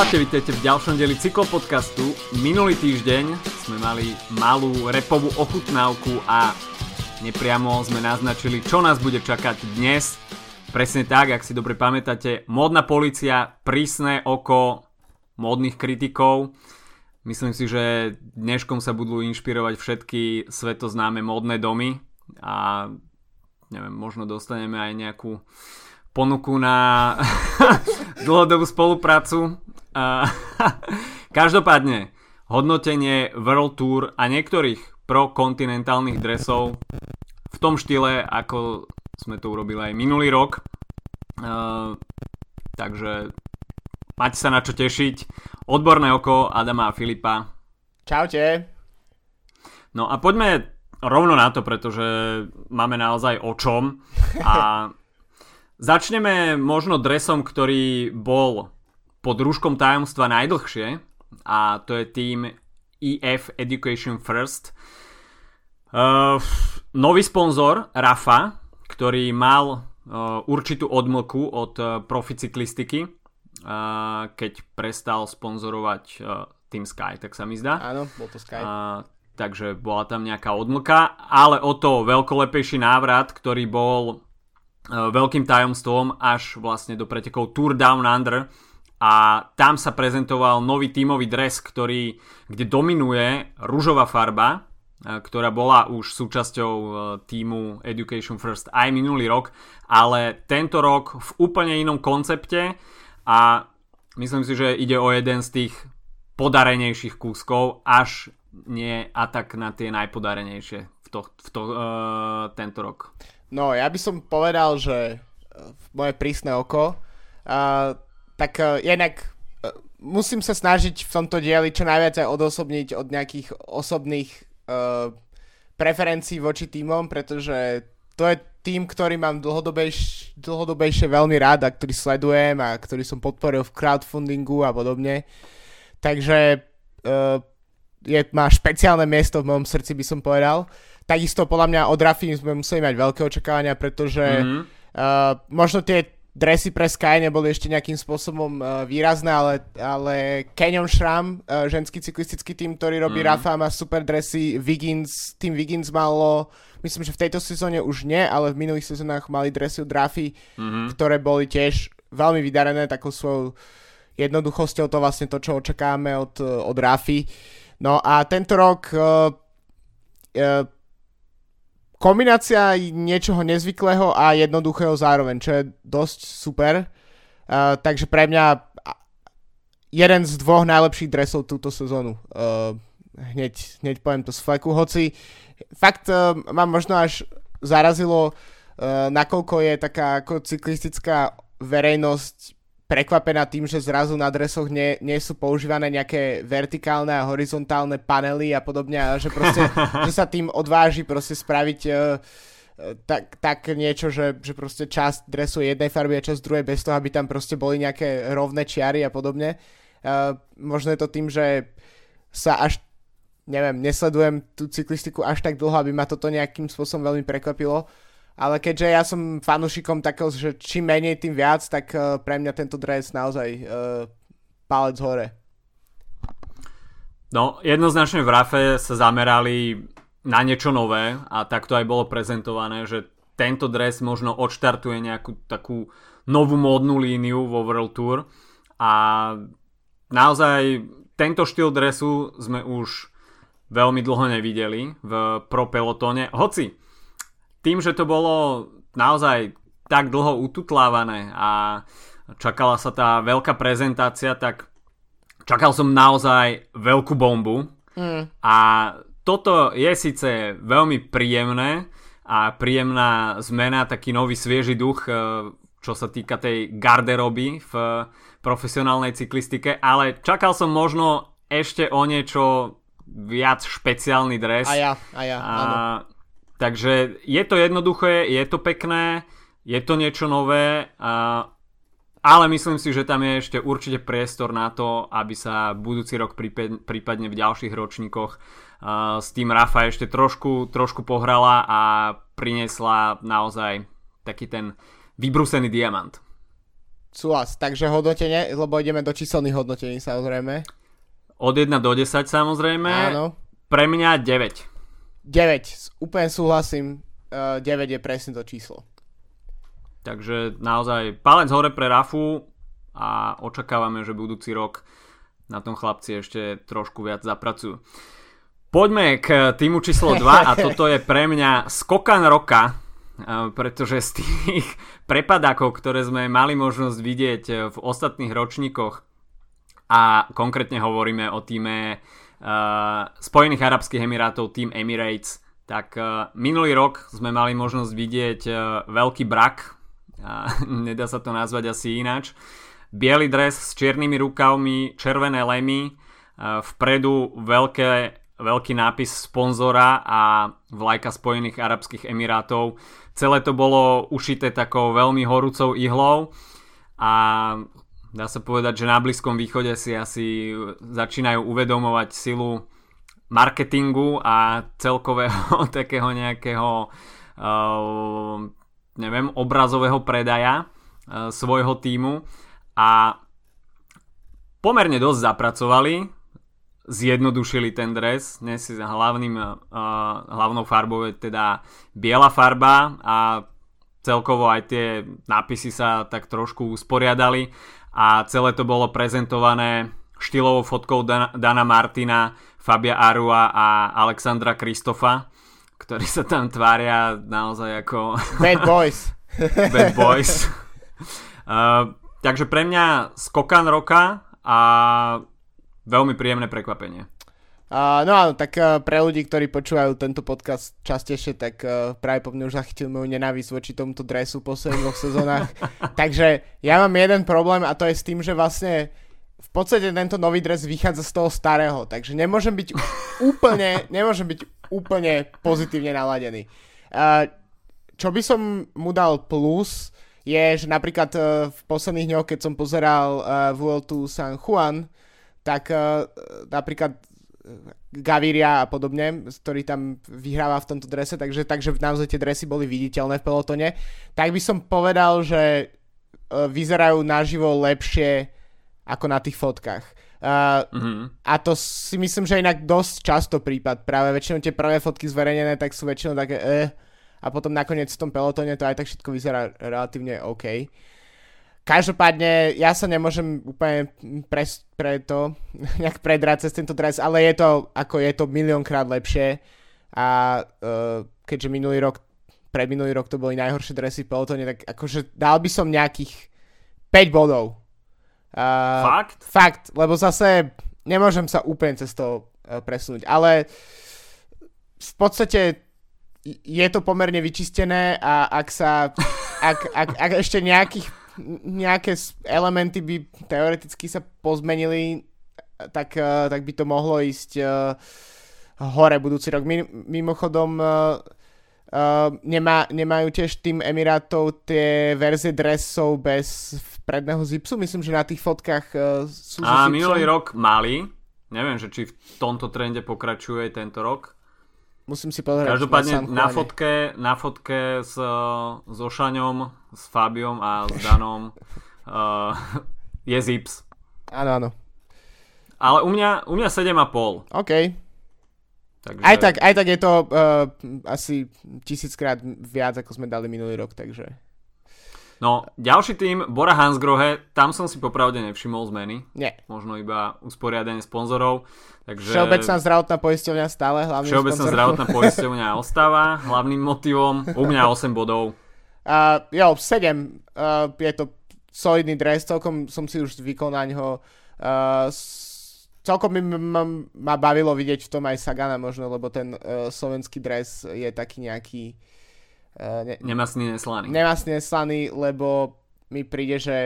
Čaute, vítajte v ďalšom dieli cyklopodcastu. Minulý týždeň sme mali malú repovú ochutnávku a nepriamo sme naznačili, čo nás bude čakať dnes. Presne tak, ak si dobre pamätáte, módna policia, prísne oko módnych kritikov. Myslím si, že dneškom sa budú inšpirovať všetky svetoznáme módne domy a neviem, možno dostaneme aj nejakú ponuku na dlhodobú spoluprácu. Každopádne, hodnotenie World Tour a niektorých pro-kontinentálnych dresov v tom štýle, ako sme to urobili aj minulý rok. Uh, takže máte sa na čo tešiť. Odborné oko Adama a Filipa. Čaute. No a poďme rovno na to, pretože máme naozaj o čom. A Začneme možno dresom, ktorý bol pod rúškom tajomstva najdlhšie a to je tým EF Education First. Uh, nový sponzor Rafa, ktorý mal uh, určitú odmlku od uh, profi cyklistiky, uh, keď prestal sponzorovať uh, Team Sky, tak sa mi zdá. Áno, bol to Sky. Uh, takže bola tam nejaká odmlka, ale o to veľkolepejší návrat, ktorý bol E, veľkým tajomstvom až vlastne do pretekov Tour Down Under a tam sa prezentoval nový tímový dres, ktorý, kde dominuje rúžová farba, e, ktorá bola už súčasťou e, týmu Education First aj minulý rok, ale tento rok v úplne inom koncepte a myslím si, že ide o jeden z tých podarenejších kúskov, až nie tak na tie najpodarenejšie v, to, v to, uh, tento rok. No, ja by som povedal, že moje prísne oko, uh, tak uh, jednak uh, musím sa snažiť v tomto dieli čo najviac aj odosobniť od nejakých osobných uh, preferencií voči týmom, pretože to je tým, ktorý mám dlhodobejš, dlhodobejšie veľmi rád a ktorý sledujem a ktorý som podporil v crowdfundingu a podobne. Takže uh, je, má špeciálne miesto v mojom srdci, by som povedal. Takisto podľa mňa od Rafi sme museli mať veľké očakávania, pretože mm-hmm. uh, možno tie dresy pre Sky neboli ešte nejakým spôsobom uh, výrazné, ale, ale Canyon Shram, uh, ženský cyklistický tým, ktorý robí mm-hmm. Rafa, má super dresy, Wiggins, tým Wiggins malo, myslím, že v tejto sezóne už nie, ale v minulých sezónach mali dresy od Rafy, mm-hmm. ktoré boli tiež veľmi vydarené takou svojou jednoduchosťou, to vlastne to, čo očakávame od, od Rafy. No a tento rok uh, uh, kombinácia niečoho nezvyklého a jednoduchého zároveň, čo je dosť super. Uh, takže pre mňa jeden z dvoch najlepších dresov túto sezónu. Uh, hneď, hneď poviem to z fleku, hoci fakt uh, ma možno až zarazilo, uh, nakoľko je taká ako cyklistická verejnosť prekvapená tým, že zrazu na dresoch nie, nie sú používané nejaké vertikálne a horizontálne panely a podobne, a že proste, že sa tým odváži proste spraviť uh, tak, tak niečo, že, že proste časť dresu jednej farby a časť druhej bez toho, aby tam proste boli nejaké rovné čiary a podobne. Uh, možno je to tým, že sa až neviem, nesledujem tú cyklistiku až tak dlho, aby ma toto nejakým spôsobom veľmi prekvapilo ale keďže ja som fanúšikom takého, že čím menej, tým viac, tak uh, pre mňa tento dres naozaj uh, palec hore. No, jednoznačne v Rafe sa zamerali na niečo nové a tak to aj bolo prezentované, že tento dres možno odštartuje nejakú takú novú módnu líniu vo World Tour a naozaj tento štýl dresu sme už veľmi dlho nevideli v pro pelotone, hoci tým, že to bolo naozaj tak dlho ututlávané a čakala sa tá veľká prezentácia, tak čakal som naozaj veľkú bombu. Mm. A toto je síce veľmi príjemné a príjemná zmena, taký nový svieži duch, e, čo sa týka tej garderoby v profesionálnej cyklistike, ale čakal som možno ešte o niečo viac špeciálny dres. A ja, a ja, a, áno Takže je to jednoduché, je to pekné, je to niečo nové, a, ale myslím si, že tam je ešte určite priestor na to, aby sa budúci rok prípadne v ďalších ročníkoch a, s tým Rafa ešte trošku, trošku pohrala a priniesla naozaj taký ten vybrúsený diamant. súhlas. Takže hodnotenie, lebo ideme do číselných hodnotení samozrejme. Od 1 do 10 samozrejme. Áno. Pre mňa 9. 9, úplne súhlasím. Uh, 9 je presne to číslo. Takže naozaj palec hore pre Rafu a očakávame, že budúci rok na tom chlapci ešte trošku viac zapracujú. Poďme k týmu číslo 2 a toto je pre mňa skokan roka, pretože z tých prepadákov, ktoré sme mali možnosť vidieť v ostatných ročníkoch a konkrétne hovoríme o týme Spojených Arabských Emirátov, tým Emirates, tak uh, minulý rok sme mali možnosť vidieť uh, veľký brak, a nedá sa to nazvať asi ináč. Bielý dres s čiernymi rukavmi, červené lemy, vpredu veľké veľký nápis sponzora a vlajka Spojených Arabských Emirátov. Celé to bolo ušité takou veľmi horúcou ihlou a dá sa povedať, že na Blízkom východe si asi začínajú uvedomovať silu marketingu a celkového takého nejakého uh, neviem, obrazového predaja uh, svojho týmu a pomerne dosť zapracovali zjednodušili ten dres. Dnes si hlavným, uh, hlavnou farbou je teda biela farba a celkovo aj tie nápisy sa tak trošku usporiadali a celé to bolo prezentované štýlovou fotkou Dana, Dana Martina, Fabia Arua a Alexandra Kristofa, ktorí sa tam tvária naozaj ako... Bad boys. Bad boys. Uh, takže pre mňa skokan roka a veľmi príjemné prekvapenie. Uh, no áno, tak uh, pre ľudí, ktorí počúvajú tento podcast častejšie, tak uh, práve po mne už zachytil moju nenávisť voči tomuto dresu v posledných dvoch sezónach. Takže ja mám jeden problém a to je s tým, že vlastne v podstate tento nový dres vychádza z toho starého, takže nemôžem byť úplne, nemôžem byť úplne pozitívne naladený. Uh, čo by som mu dal plus, je, že napríklad uh, v posledných dňoch, keď som pozeral uh, Vueltu San Juan, tak uh, napríklad eh, Gaviria a podobne, ktorý tam vyhráva v tomto drese, takže, takže naozaj tie dresy boli viditeľné v pelotone, tak by som povedal, že uh, vyzerajú naživo lepšie ako na tých fotkách. Uh, mm-hmm. A to si myslím, že inak dosť často prípad. Práve väčšinou tie prvé fotky zverejnené tak sú väčšinou také eh, a potom nakoniec v tom pelotone to aj tak všetko vyzerá relatívne OK. Uh, Každopádne ja sa nemôžem úplne pre, pre to nejak predrať cez tento dres, ale je to, ako je to miliónkrát lepšie a uh, keďže minulý rok, pred minulý rok to boli najhoršie dresy v pelotone, tak akože dal by som nejakých 5 bodov. Uh, fakt? Fakt, lebo zase nemôžem sa úplne cez to uh, presunúť, ale v podstate je to pomerne vyčistené a ak sa, ak, ak, ak ešte nejakých nejaké elementy by teoreticky sa pozmenili, tak, eh, tak by to mohlo ísť uh, hore budúci rok. Mimochodom, uh, nemá, nemajú tiež tým Emirátov tie verzie dresov bez predného zipsu? Myslím, že na tých fotkách uh, sú A minulý rok mali. Neviem, že či v tomto trende pokračuje tento rok. Musím si pozrieť. Každopádne na, na fotke, na fotke s, so Šaňom, s Fabiom a s Danom uh, je Zips. Áno, áno. Ale u mňa, u mňa 7,5. OK. Takže... Aj, tak, aj tak je to uh, asi tisíckrát viac, ako sme dali minulý rok, takže... No, ďalší tým, Bora Hansgrohe, tam som si popravde nevšimol zmeny. Nie. Možno iba usporiadanie sponzorov. Takže... Všeobecná zdravotná poisťovňa stále hlavným Všeobecná sponzorom. zdravotná poisťovňa ostáva hlavným motivom. U mňa 8 bodov. Uh, jo, 7. Uh, je to solidný dres, celkom som si už zvykol na ňo. Uh, celkom by ma, ma bavilo vidieť v tom aj Sagana možno, lebo ten uh, slovenský dres je taký nejaký uh, ne, nemasný neslaný. Nemasný neslaný, lebo mi príde, že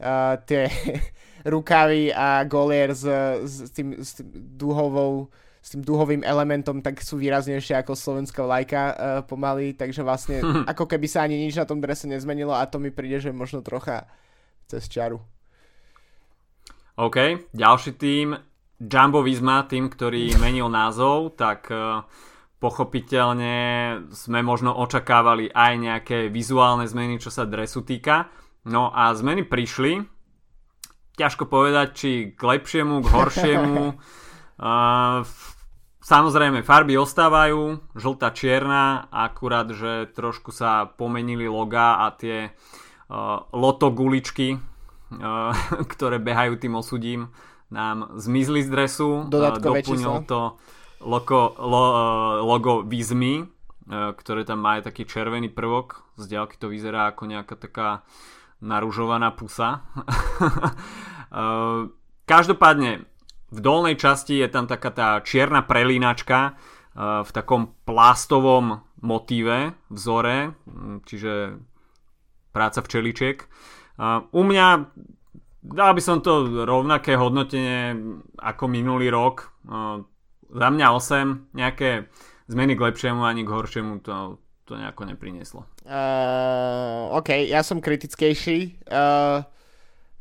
uh, tie rukavy a golier s, s, tým, s tým duhovou s tým duhovým elementom, tak sú výraznejšie ako slovenská vlajka uh, pomaly, takže vlastne ako keby sa ani nič na tom drese nezmenilo a to mi príde, že možno trocha cez čaru. OK, ďalší tým, Jumbo Visma, tým, ktorý menil názov, tak uh, pochopiteľne sme možno očakávali aj nejaké vizuálne zmeny, čo sa dresu týka. No a zmeny prišli. Ťažko povedať, či k lepšiemu, k horšiemu. uh, samozrejme, farby ostávajú, žltá, čierna, akurát, že trošku sa pomenili loga a tie uh, loto guličky, uh, ktoré behajú tým osudím, nám zmizli z dresu. Dodatkové uh, Doplnil číslo. to logo, lo, uh, logo Vizmy, uh, ktoré tam má taký červený prvok. Z ďalky to vyzerá ako nejaká taká naružovaná pusa. Každopádne v dolnej časti je tam taká tá čierna prelínačka v takom plastovom motíve, vzore, čiže práca včeličiek. U mňa dal by som to rovnaké hodnotenie ako minulý rok. Za mňa 8, nejaké zmeny k lepšiemu ani k horšiemu to, to nejako neprinieslo. Uh, OK, ja som kritickejší. Uh,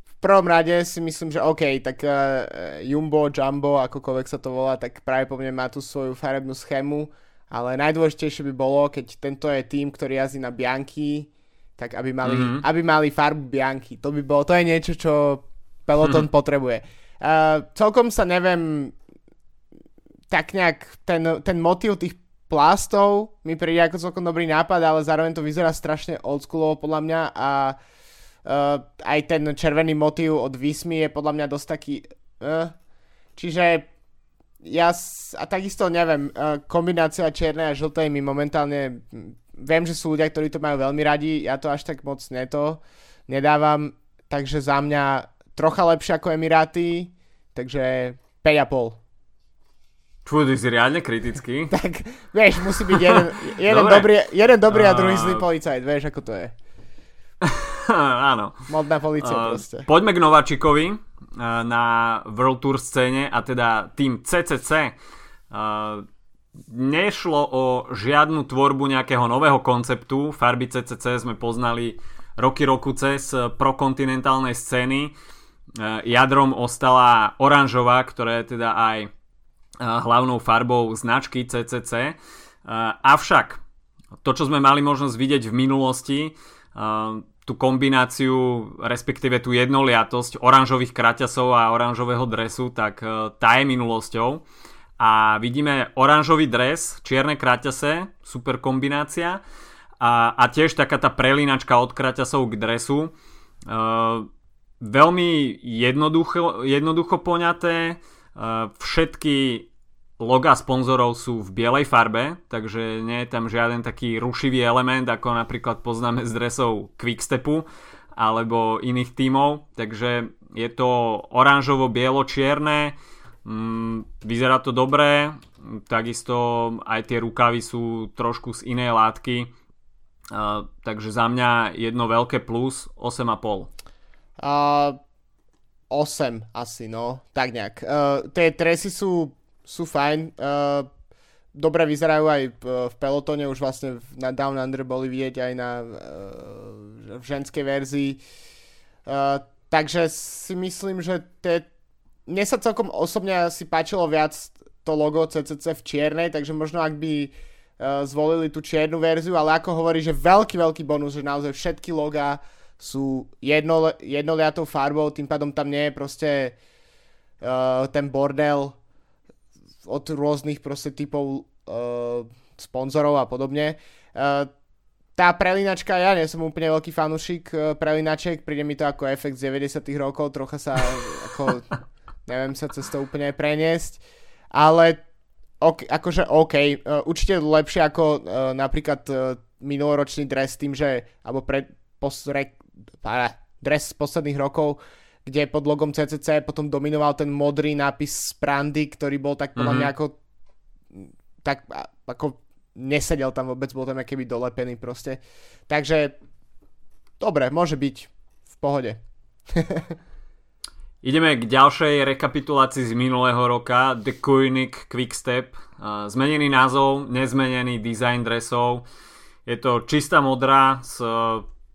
v prvom rade si myslím, že OK, tak uh, Jumbo, Jumbo, akokoľvek sa to volá, tak práve po mne má tú svoju farebnú schému, ale najdôležitejšie by bolo, keď tento je tým, ktorý jazdí na Bianchi, tak aby mali, mm-hmm. aby mali farbu Bianchi. To by bolo, to je niečo, čo Peloton mm-hmm. potrebuje. Uh, celkom sa neviem tak nejak ten, ten motív tých plastov mi príde ako celkom dobrý nápad, ale zároveň to vyzerá strašne oldschoolovo podľa mňa a uh, aj ten červený motív od Vismy je podľa mňa dosť taký uh, čiže ja s, a takisto neviem, uh, kombinácia čiernej a žltej mi momentálne viem, že sú ľudia, ktorí to majú veľmi radi, ja to až tak moc neto nedávam, takže za mňa trocha lepšie ako Emiráty, takže 5,5. Fú, ty si riadne kritický. tak, vieš, musí byť jeden, jeden, dobrý, jeden dobrý a druhý zlý policajt, vieš, ako to je. Áno. Modná policia uh, proste. Poďme k Nováčikovi uh, na World Tour scéne a teda tým CCC. Uh, nešlo o žiadnu tvorbu nejakého nového konceptu. Farby CCC sme poznali roky roku cez prokontinentálnej scény. Jadrom ostala oranžová, ktorá je teda aj hlavnou farbou značky CCC. Avšak to, čo sme mali možnosť vidieť v minulosti, tú kombináciu, respektíve tú jednoliatosť oranžových kraťasov a oranžového dresu, tak tá je minulosťou a vidíme oranžový dres, čierne kraťase, super kombinácia a, a tiež taká tá prelínačka od kraťasov k dresu. Uh, veľmi jednoducho, jednoducho poňaté, všetky loga sponzorov sú v bielej farbe, takže nie je tam žiaden taký rušivý element, ako napríklad poznáme z dresov Quickstepu alebo iných tímov, takže je to oranžovo-bielo-čierne, Mm, vyzerá to dobré, takisto aj tie rukavy sú trošku z inej látky, takže za mňa jedno veľké plus 8,5. Uh, 8 asi, no, tak nejak. Uh, tie tresy sú, sú fajn, uh, dobre vyzerajú aj v, pelotone, už vlastne na Down Under boli vidieť aj na, uh, v ženskej verzii. Uh, takže si myslím, že tie mne sa celkom osobne si páčilo viac to logo CCC v čiernej, takže možno ak by uh, zvolili tú čiernu verziu, ale ako hovorí, že veľký, veľký bonus, že naozaj všetky logá sú jedno, jednoliatou farbou, tým pádom tam nie je proste uh, ten bordel od rôznych proste typov uh, sponzorov a podobne. Uh, tá prelinačka, ja nie som úplne veľký fanúšik uh, prelinaček, príde mi to ako efekt z 90 rokov, trocha sa ako neviem sa cez to úplne preniesť, ale ok, akože OK, uh, určite lepšie ako uh, napríklad uh, minuloročný dres tým, že, alebo pred, pos, re, dres z posledných rokov, kde pod logom CCC potom dominoval ten modrý nápis z Prandy, ktorý bol tak podľa mm-hmm. mňa ako tak ako nesedel tam vôbec, bol tam keby dolepený proste. Takže dobre, môže byť v pohode. Ideme k ďalšej rekapitulácii z minulého roka The Koenig Quickstep. Zmenený názov, nezmenený dizajn dresov. Je to čistá modrá s,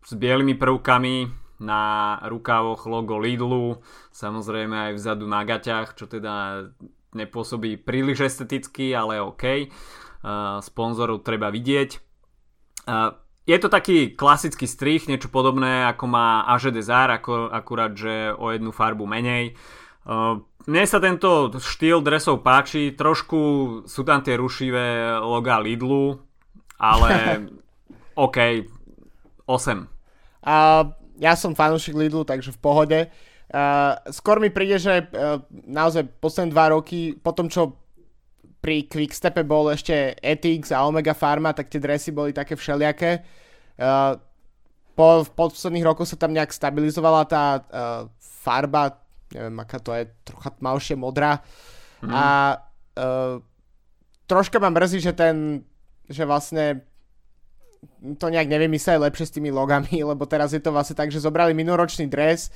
s bielými prvkami na rukávoch logo Lidlu, samozrejme aj vzadu na gaťach, čo teda nepôsobí príliš esteticky, ale OK. Sponzorov treba vidieť. je to taký klasický strich, niečo podobné ako má Aže Desar, ako, akurát, že o jednu farbu menej. Uh, mne sa tento štýl dresov páči, trošku sú tam tie rušivé loga Lidlu, ale OK, 8. Uh, ja som fanúšik Lidlu, takže v pohode. Uh, skôr mi príde, že uh, naozaj posledné dva roky, po tom čo pri Quickstepe bol ešte Ethics a Omega Pharma, tak tie dresy boli také všelijaké. Uh, po, v posledných rokoch sa tam nejak stabilizovala tá uh, farba, neviem aká to je, trocha tmavšie modrá. Mm. A uh, troška ma mrzí, že ten, že vlastne to nejak nevymysleli lepšie s tými logami, lebo teraz je to vlastne tak, že zobrali minoročný dres,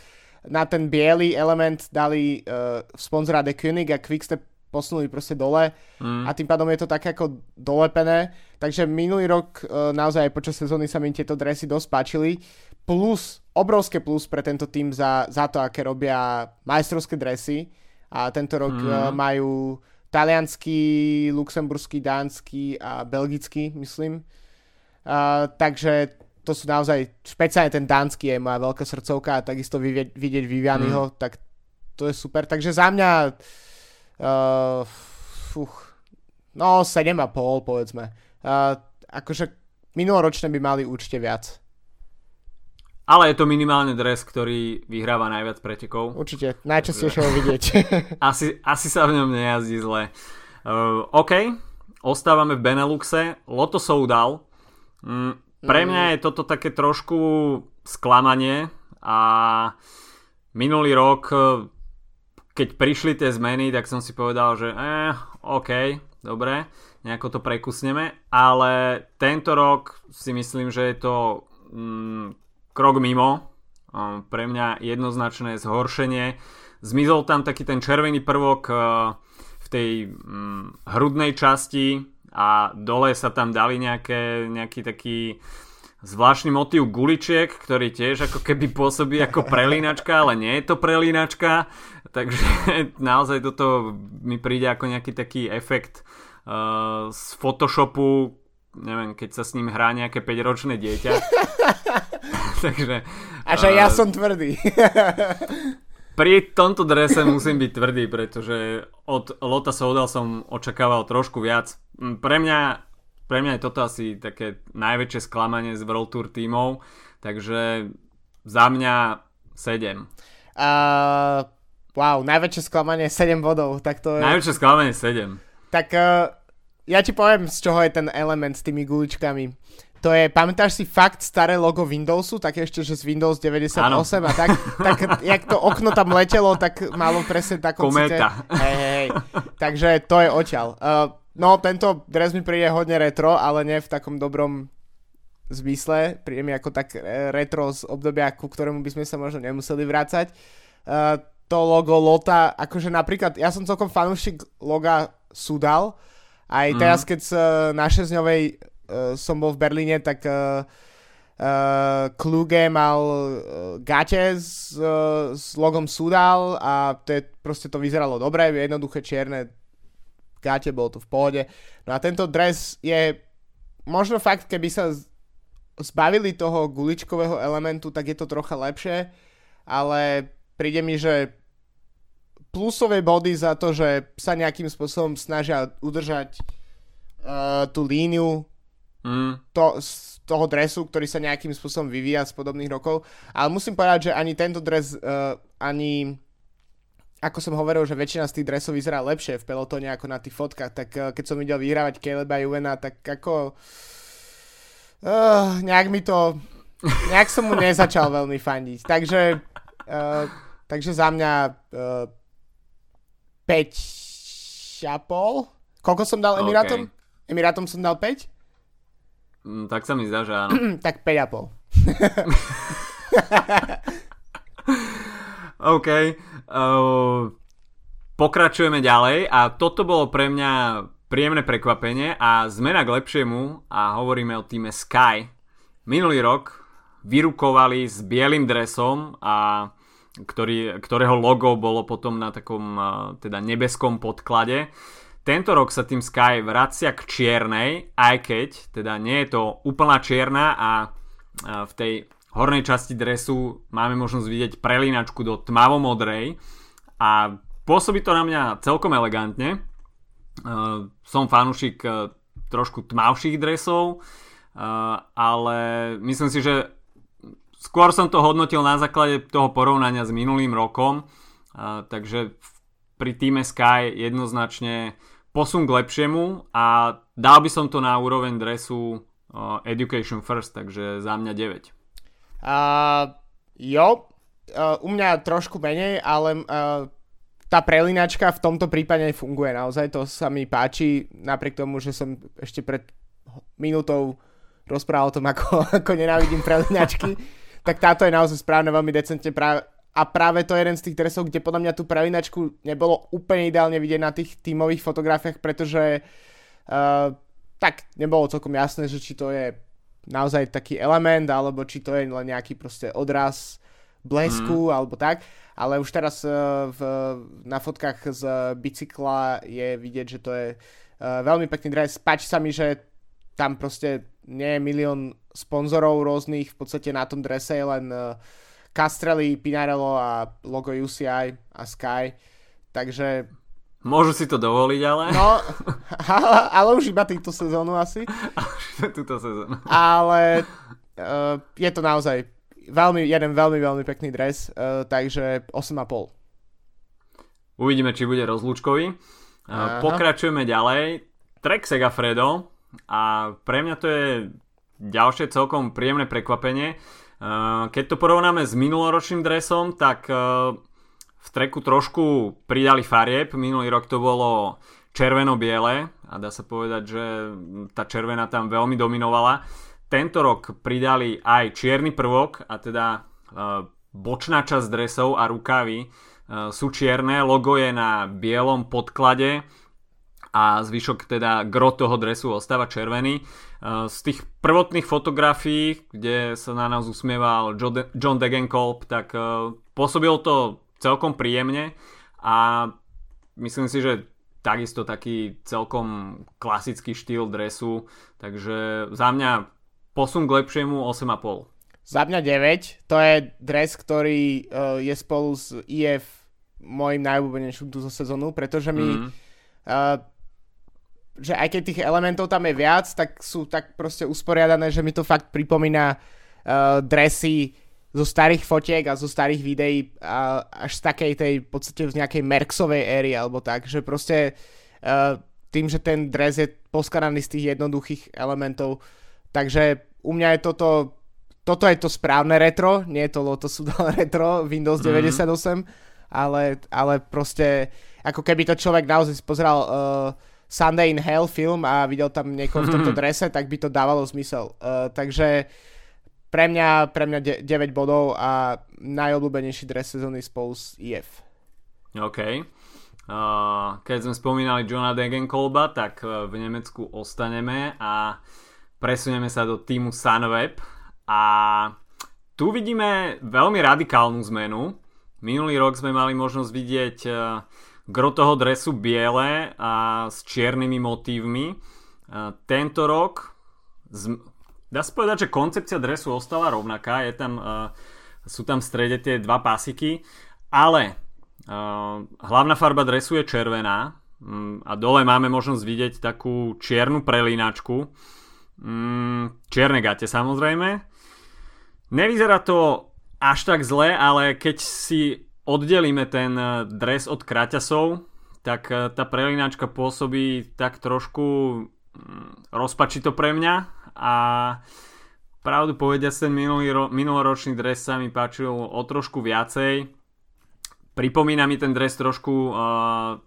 na ten biely element dali uh, sponzora The König a Quickstep posunuli proste dole mm. a tým pádom je to tak ako dolepené. Takže minulý rok uh, naozaj počas sezóny sa mi tieto dresy dosť páčili. Plus, obrovské plus pre tento tým za, za to, aké robia majstrovské dresy. A tento rok mm. uh, majú talianský, luxemburský, dánsky a belgický, myslím. Uh, takže to sú naozaj, špeciálne ten dánsky je moja veľká srdcovka a takisto vidieť, vidieť Vivianyho, mm. tak to je super. Takže za mňa Uh, fuch, no 7,5 povedzme. Uh, akože minuloročné by mali určite viac. Ale je to minimálne dres, ktorý vyhráva najviac pretekov. Určite, najčastejšie ho vidieť. asi, asi sa v ňom nejazdí zle. Uh, OK, ostávame v Beneluxe. Loto Soudal. Mm, pre mňa mm. je toto také trošku sklamanie a minulý rok keď prišli tie zmeny, tak som si povedal, že eh, OK, dobre, nejako to prekusneme, ale tento rok si myslím, že je to mm, krok mimo, um, pre mňa jednoznačné zhoršenie. Zmizol tam taký ten červený prvok uh, v tej um, hrudnej časti a dole sa tam dali nejaké, nejaký taký zvláštny motív guličiek, ktorý tiež ako keby pôsobí ako prelínačka, ale nie je to prelínačka. Takže naozaj toto mi príde ako nejaký taký efekt uh, z Photoshopu, neviem, keď sa s ním hrá nejaké 5-ročné dieťa. Takže... Až aj uh, ja som tvrdý. Pri tomto drese musím byť tvrdý, pretože od Lota Soudal som očakával trošku viac. Mm, pre mňa, pre mňa je toto asi také najväčšie sklamanie z World Tour tímov, takže za mňa 7. Uh, Wow, najväčšie sklamanie 7 bodov. Tak to je... Najväčšie sklamanie 7. Tak uh, ja ti poviem, z čoho je ten element s tými guličkami. To je, pamätáš si fakt staré logo Windowsu, tak ešte, že z Windows 98 ano. a tak, tak jak to okno tam letelo, tak malo presne takom Kometa. Hej, hej. Takže to je odtiaľ. Uh, no, tento dres mi príde hodne retro, ale nie v takom dobrom zmysle. Príde mi ako tak eh, retro z obdobia, ku ktorému by sme sa možno nemuseli vrácať. Uh, to logo Lota, akože napríklad, ja som celkom fanúšik loga Sudal, aj teraz, keď z na šesťňovej uh, som bol v Berlíne, tak uh, Kluge mal uh, gate s, uh, s logom Sudal a to je, proste to vyzeralo dobre, jednoduché čierne gate, bolo to v pohode. No a tento dres je možno fakt, keby sa zbavili toho guličkového elementu, tak je to trocha lepšie, ale príde mi, že plusové body za to, že sa nejakým spôsobom snažia udržať uh, tú líniu mm. to, z toho dresu, ktorý sa nejakým spôsobom vyvíja z podobných rokov. Ale musím povedať, že ani tento dres, uh, ani ako som hovoril, že väčšina z tých dresov vyzerá lepšie v pelotone ako na tých fotkách, tak uh, keď som videl vyhrávať Caleba Juvena, tak ako uh, nejak mi to nejak som mu nezačal veľmi fandiť. Takže uh, takže za mňa uh, 5,5. Koľko som dal Emirátom? Okay. Emirátom som dal 5? Mm, tak sa mi zdá, že áno. tak 5,5. OK. Uh, pokračujeme ďalej a toto bolo pre mňa príjemné prekvapenie a zmena k lepšiemu a hovoríme o týme Sky. Minulý rok vyrukovali s bielým dresom a ktorý, ktorého logo bolo potom na takom teda nebeskom podklade. Tento rok sa tým Sky vracia k čiernej, aj keď teda nie je to úplná čierna a v tej hornej časti dresu máme možnosť vidieť prelínačku do tmavomodrej a pôsobí to na mňa celkom elegantne. Som fanúšik trošku tmavších dresov, ale myslím si, že skôr som to hodnotil na základe toho porovnania s minulým rokom, takže pri týme Sky jednoznačne posun k lepšiemu a dal by som to na úroveň dresu Education First, takže za mňa 9. Uh, jo, uh, u mňa trošku menej, ale uh, tá prelinačka v tomto prípade funguje naozaj, to sa mi páči, napriek tomu, že som ešte pred minútou rozprával o tom, ako, ako nenávidím prelinačky, tak táto je naozaj správne, veľmi decentne práve, a práve to je jeden z tých dresov, kde podľa mňa tú prelinačku nebolo úplne ideálne vidieť na tých tímových fotografiách, pretože uh, tak nebolo celkom jasné, že či to je naozaj taký element, alebo či to je len nejaký proste odraz blesku, mm. alebo tak. Ale už teraz uh, v, na fotkách z bicykla je vidieť, že to je uh, veľmi pekný dres. Páči sa mi, že tam proste nie je milión sponzorov rôznych, v podstate na tom drese je len uh, Castrelli, Pinarello a logo UCI a Sky. Takže... Môžu si to dovoliť, ale... No, ale, ale už iba týchto sezónu asi. túto sezónu. Ale uh, je to naozaj veľmi, jeden veľmi, veľmi pekný dres, uh, takže 8,5. Uvidíme, či bude rozlúčkový. Uh, pokračujeme ďalej. Trek Segafredo a pre mňa to je ďalšie celkom príjemné prekvapenie. Uh, keď to porovnáme s minuloročným dresom, tak uh, v treku trošku pridali farieb. Minulý rok to bolo červeno-biele a dá sa povedať, že tá červená tam veľmi dominovala. Tento rok pridali aj čierny prvok a teda uh, bočná časť dresov a rukavy sú čierne, logo je na bielom podklade a zvyšok teda gro toho dresu ostáva červený. Uh, z tých prvotných fotografií, kde sa na nás usmieval John Degenkolb, tak uh, pôsobilo to celkom príjemne a myslím si, že takisto taký celkom klasický štýl dresu, takže za mňa posun k lepšiemu 8,5. Za mňa 9, to je dres, ktorý uh, je spolu s IF môjim najobľúbenejším túto sezónu, pretože mi mm. uh, že aj keď tých elementov tam je viac, tak sú tak proste usporiadané, že mi to fakt pripomína uh, dresy zo starých fotiek a zo starých videí a až z takej tej v podstate z nejakej Merxovej éry alebo tak, že proste uh, tým, že ten dres je poskaraný z tých jednoduchých elementov, takže u mňa je toto toto je to správne retro, nie je to Lotus retro Windows mm-hmm. 98, ale, ale proste ako keby to človek naozaj pozeral uh, Sunday in Hell film a videl tam niekoho v tomto drese, tak by to dávalo zmysel. Uh, takže pre mňa, pre mňa 9 bodov a najobľúbenejší dres sezóny spolu s IF. OK. Uh, keď sme spomínali Johna Degenkolba, tak uh, v Nemecku ostaneme a presunieme sa do týmu Sunweb a tu vidíme veľmi radikálnu zmenu. Minulý rok sme mali možnosť vidieť uh, gro toho dresu biele a s čiernymi motívmi. Tento rok Dá sa povedať, že koncepcia dresu ostala rovnaká, je tam, sú tam v strede tie dva pasiky, ale hlavná farba dresu je červená um, a dole máme možnosť vidieť takú čiernu prelínačku, um, čierne gate samozrejme. Nevyzerá to až tak zle, ale keď si oddelíme ten dres od kraťasov, tak tá prelínačka pôsobí tak trošku rozpačito pre mňa a pravdu povedia ten minulý ro- minuloročný dres sa mi páčil o trošku viacej. Pripomína mi ten dres trošku uh,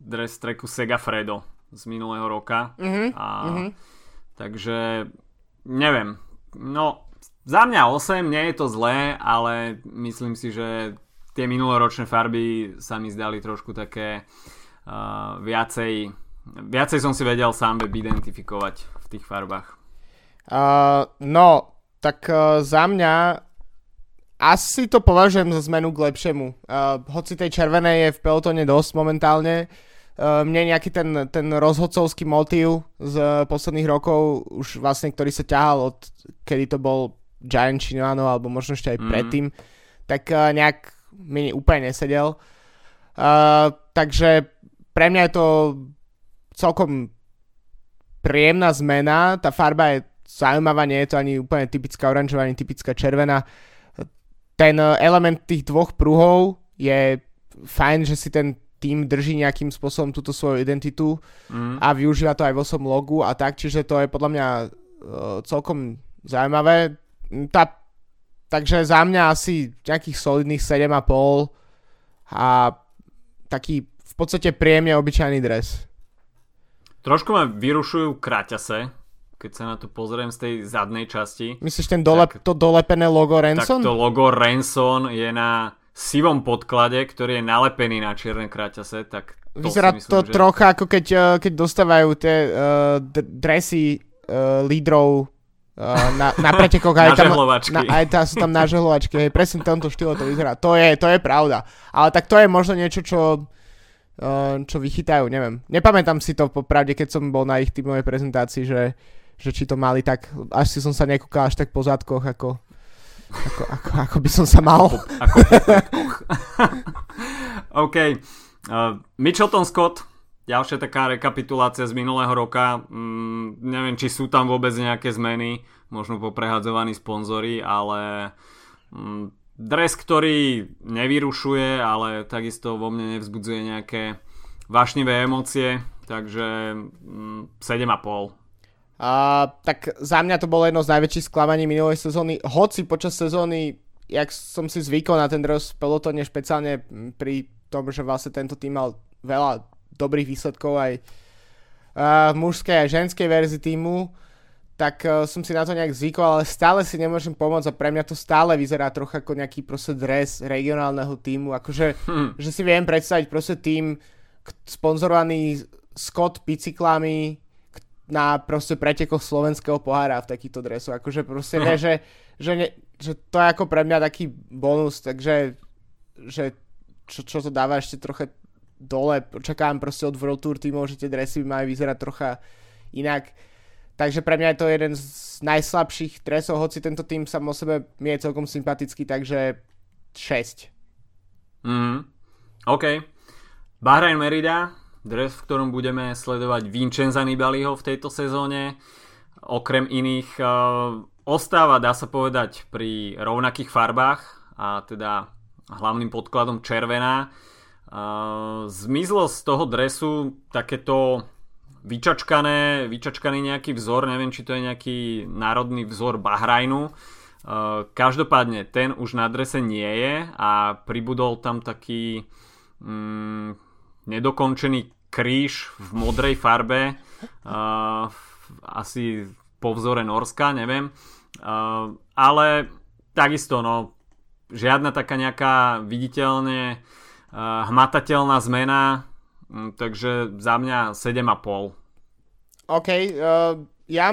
dres treku Sega Fredo z minulého roka. Mm-hmm. A, mm-hmm. Takže neviem. No, za mňa 8 nie je to zlé, ale myslím si, že tie minuloročné farby sa mi zdali trošku také uh, viacej viacej som si vedel sám web identifikovať v tých farbách. Uh, no, tak uh, za mňa asi to považujem za zmenu k lepšiemu. Uh, hoci tej červenej je v pelotone dosť momentálne, mne nejaký ten, ten rozhodcovský motív z posledných rokov, už vlastne, ktorý sa ťahal od kedy to bol Giant Chinoano, alebo možno ešte aj mm. predtým, tak uh, nejak mi úplne nesedel. Uh, takže pre mňa je to celkom príjemná zmena, tá farba je zaujímavá, nie je to ani úplne typická oranžová, ani typická červená. Ten element tých dvoch pruhov je fajn, že si ten tým drží nejakým spôsobom túto svoju identitu mm. a využíva to aj vo svojom logu a tak, čiže to je podľa mňa uh, celkom zaujímavé. Tá, takže za mňa asi nejakých solidných 7,5 a taký v podstate príjemne obyčajný dres. Trošku ma vyrušujú kraťase, keď sa na to pozriem z tej zadnej časti. Myslíš ten dole, tak, to dolepené logo Renson? Tak to logo Renson je na sivom podklade, ktorý je nalepený na čierne kraťase, tak to Vyzerá myslím, to že... trocha ako keď, eh, keď dostávajú tie uh, dresy uh, lídrov uh, na, na pretekoch. Aj tam, na, aj tam sú tam nažehlovačky. Hej, presne tomto štýle to vyzerá. To je, to je pravda. Ale tak to je možno niečo, čo, uh, čo vychytajú, neviem. Nepamätám si to popravde, keď som bol na ich týmovej prezentácii, že, že či to mali tak, až si som sa nekúkal až tak po zadkoch, ako, ako, ako, ako by som sa mal. Ako, ako OK. Uh, Mitchelton Scott, ďalšia taká rekapitulácia z minulého roka. Mm, neviem, či sú tam vôbec nejaké zmeny, možno poprehadzovaní sponzory, ale mm, dres, ktorý nevyrušuje, ale takisto vo mne nevzbudzuje nejaké vášnivé emócie, takže mm, 7,5 a, tak za mňa to bolo jedno z najväčších sklamaní minulej sezóny. Hoci počas sezóny, jak som si zvykol na ten dres pelotone, špeciálne pri tom, že vlastne tento tým mal veľa dobrých výsledkov aj v mužskej a ženskej verzii týmu, tak uh, som si na to nejak zvykol, ale stále si nemôžem pomôcť a pre mňa to stále vyzerá trocha ako nejaký proste dres regionálneho týmu, akože hmm. že si viem predstaviť proste tým sponzorovaný Scott bicyklami, na proste pretekoch slovenského pohára v takýchto dresoch. Akože proste vie, že, že, ne, že to je ako pre mňa taký bonus, takže že čo, čo to dáva ešte trocha dole. Očakávam proste od World Tour týmov, že tie dresy by mali vyzerať trocha inak. Takže pre mňa je to jeden z najslabších dresov, hoci tento tým sa o sebe mi je celkom sympatický, takže 6. Mm, OK. Bahrain Merida, dres, v ktorom budeme sledovať Vincenza Nibaliho v tejto sezóne. Okrem iných uh, ostáva, dá sa povedať, pri rovnakých farbách a teda hlavným podkladom červená. Zmizlo z toho dresu takéto vyčačkané, vyčačkaný nejaký vzor, neviem či to je nejaký národný vzor Bahrajnu. Uh, každopádne ten už na drese nie je a pribudol tam taký um, nedokončený kríž v modrej farbe, uh, asi po vzore Norska, neviem. Uh, ale takisto, no, žiadna taká nejaká viditeľne uh, hmatateľná zmena, um, takže za mňa 7,5. OK, uh, ja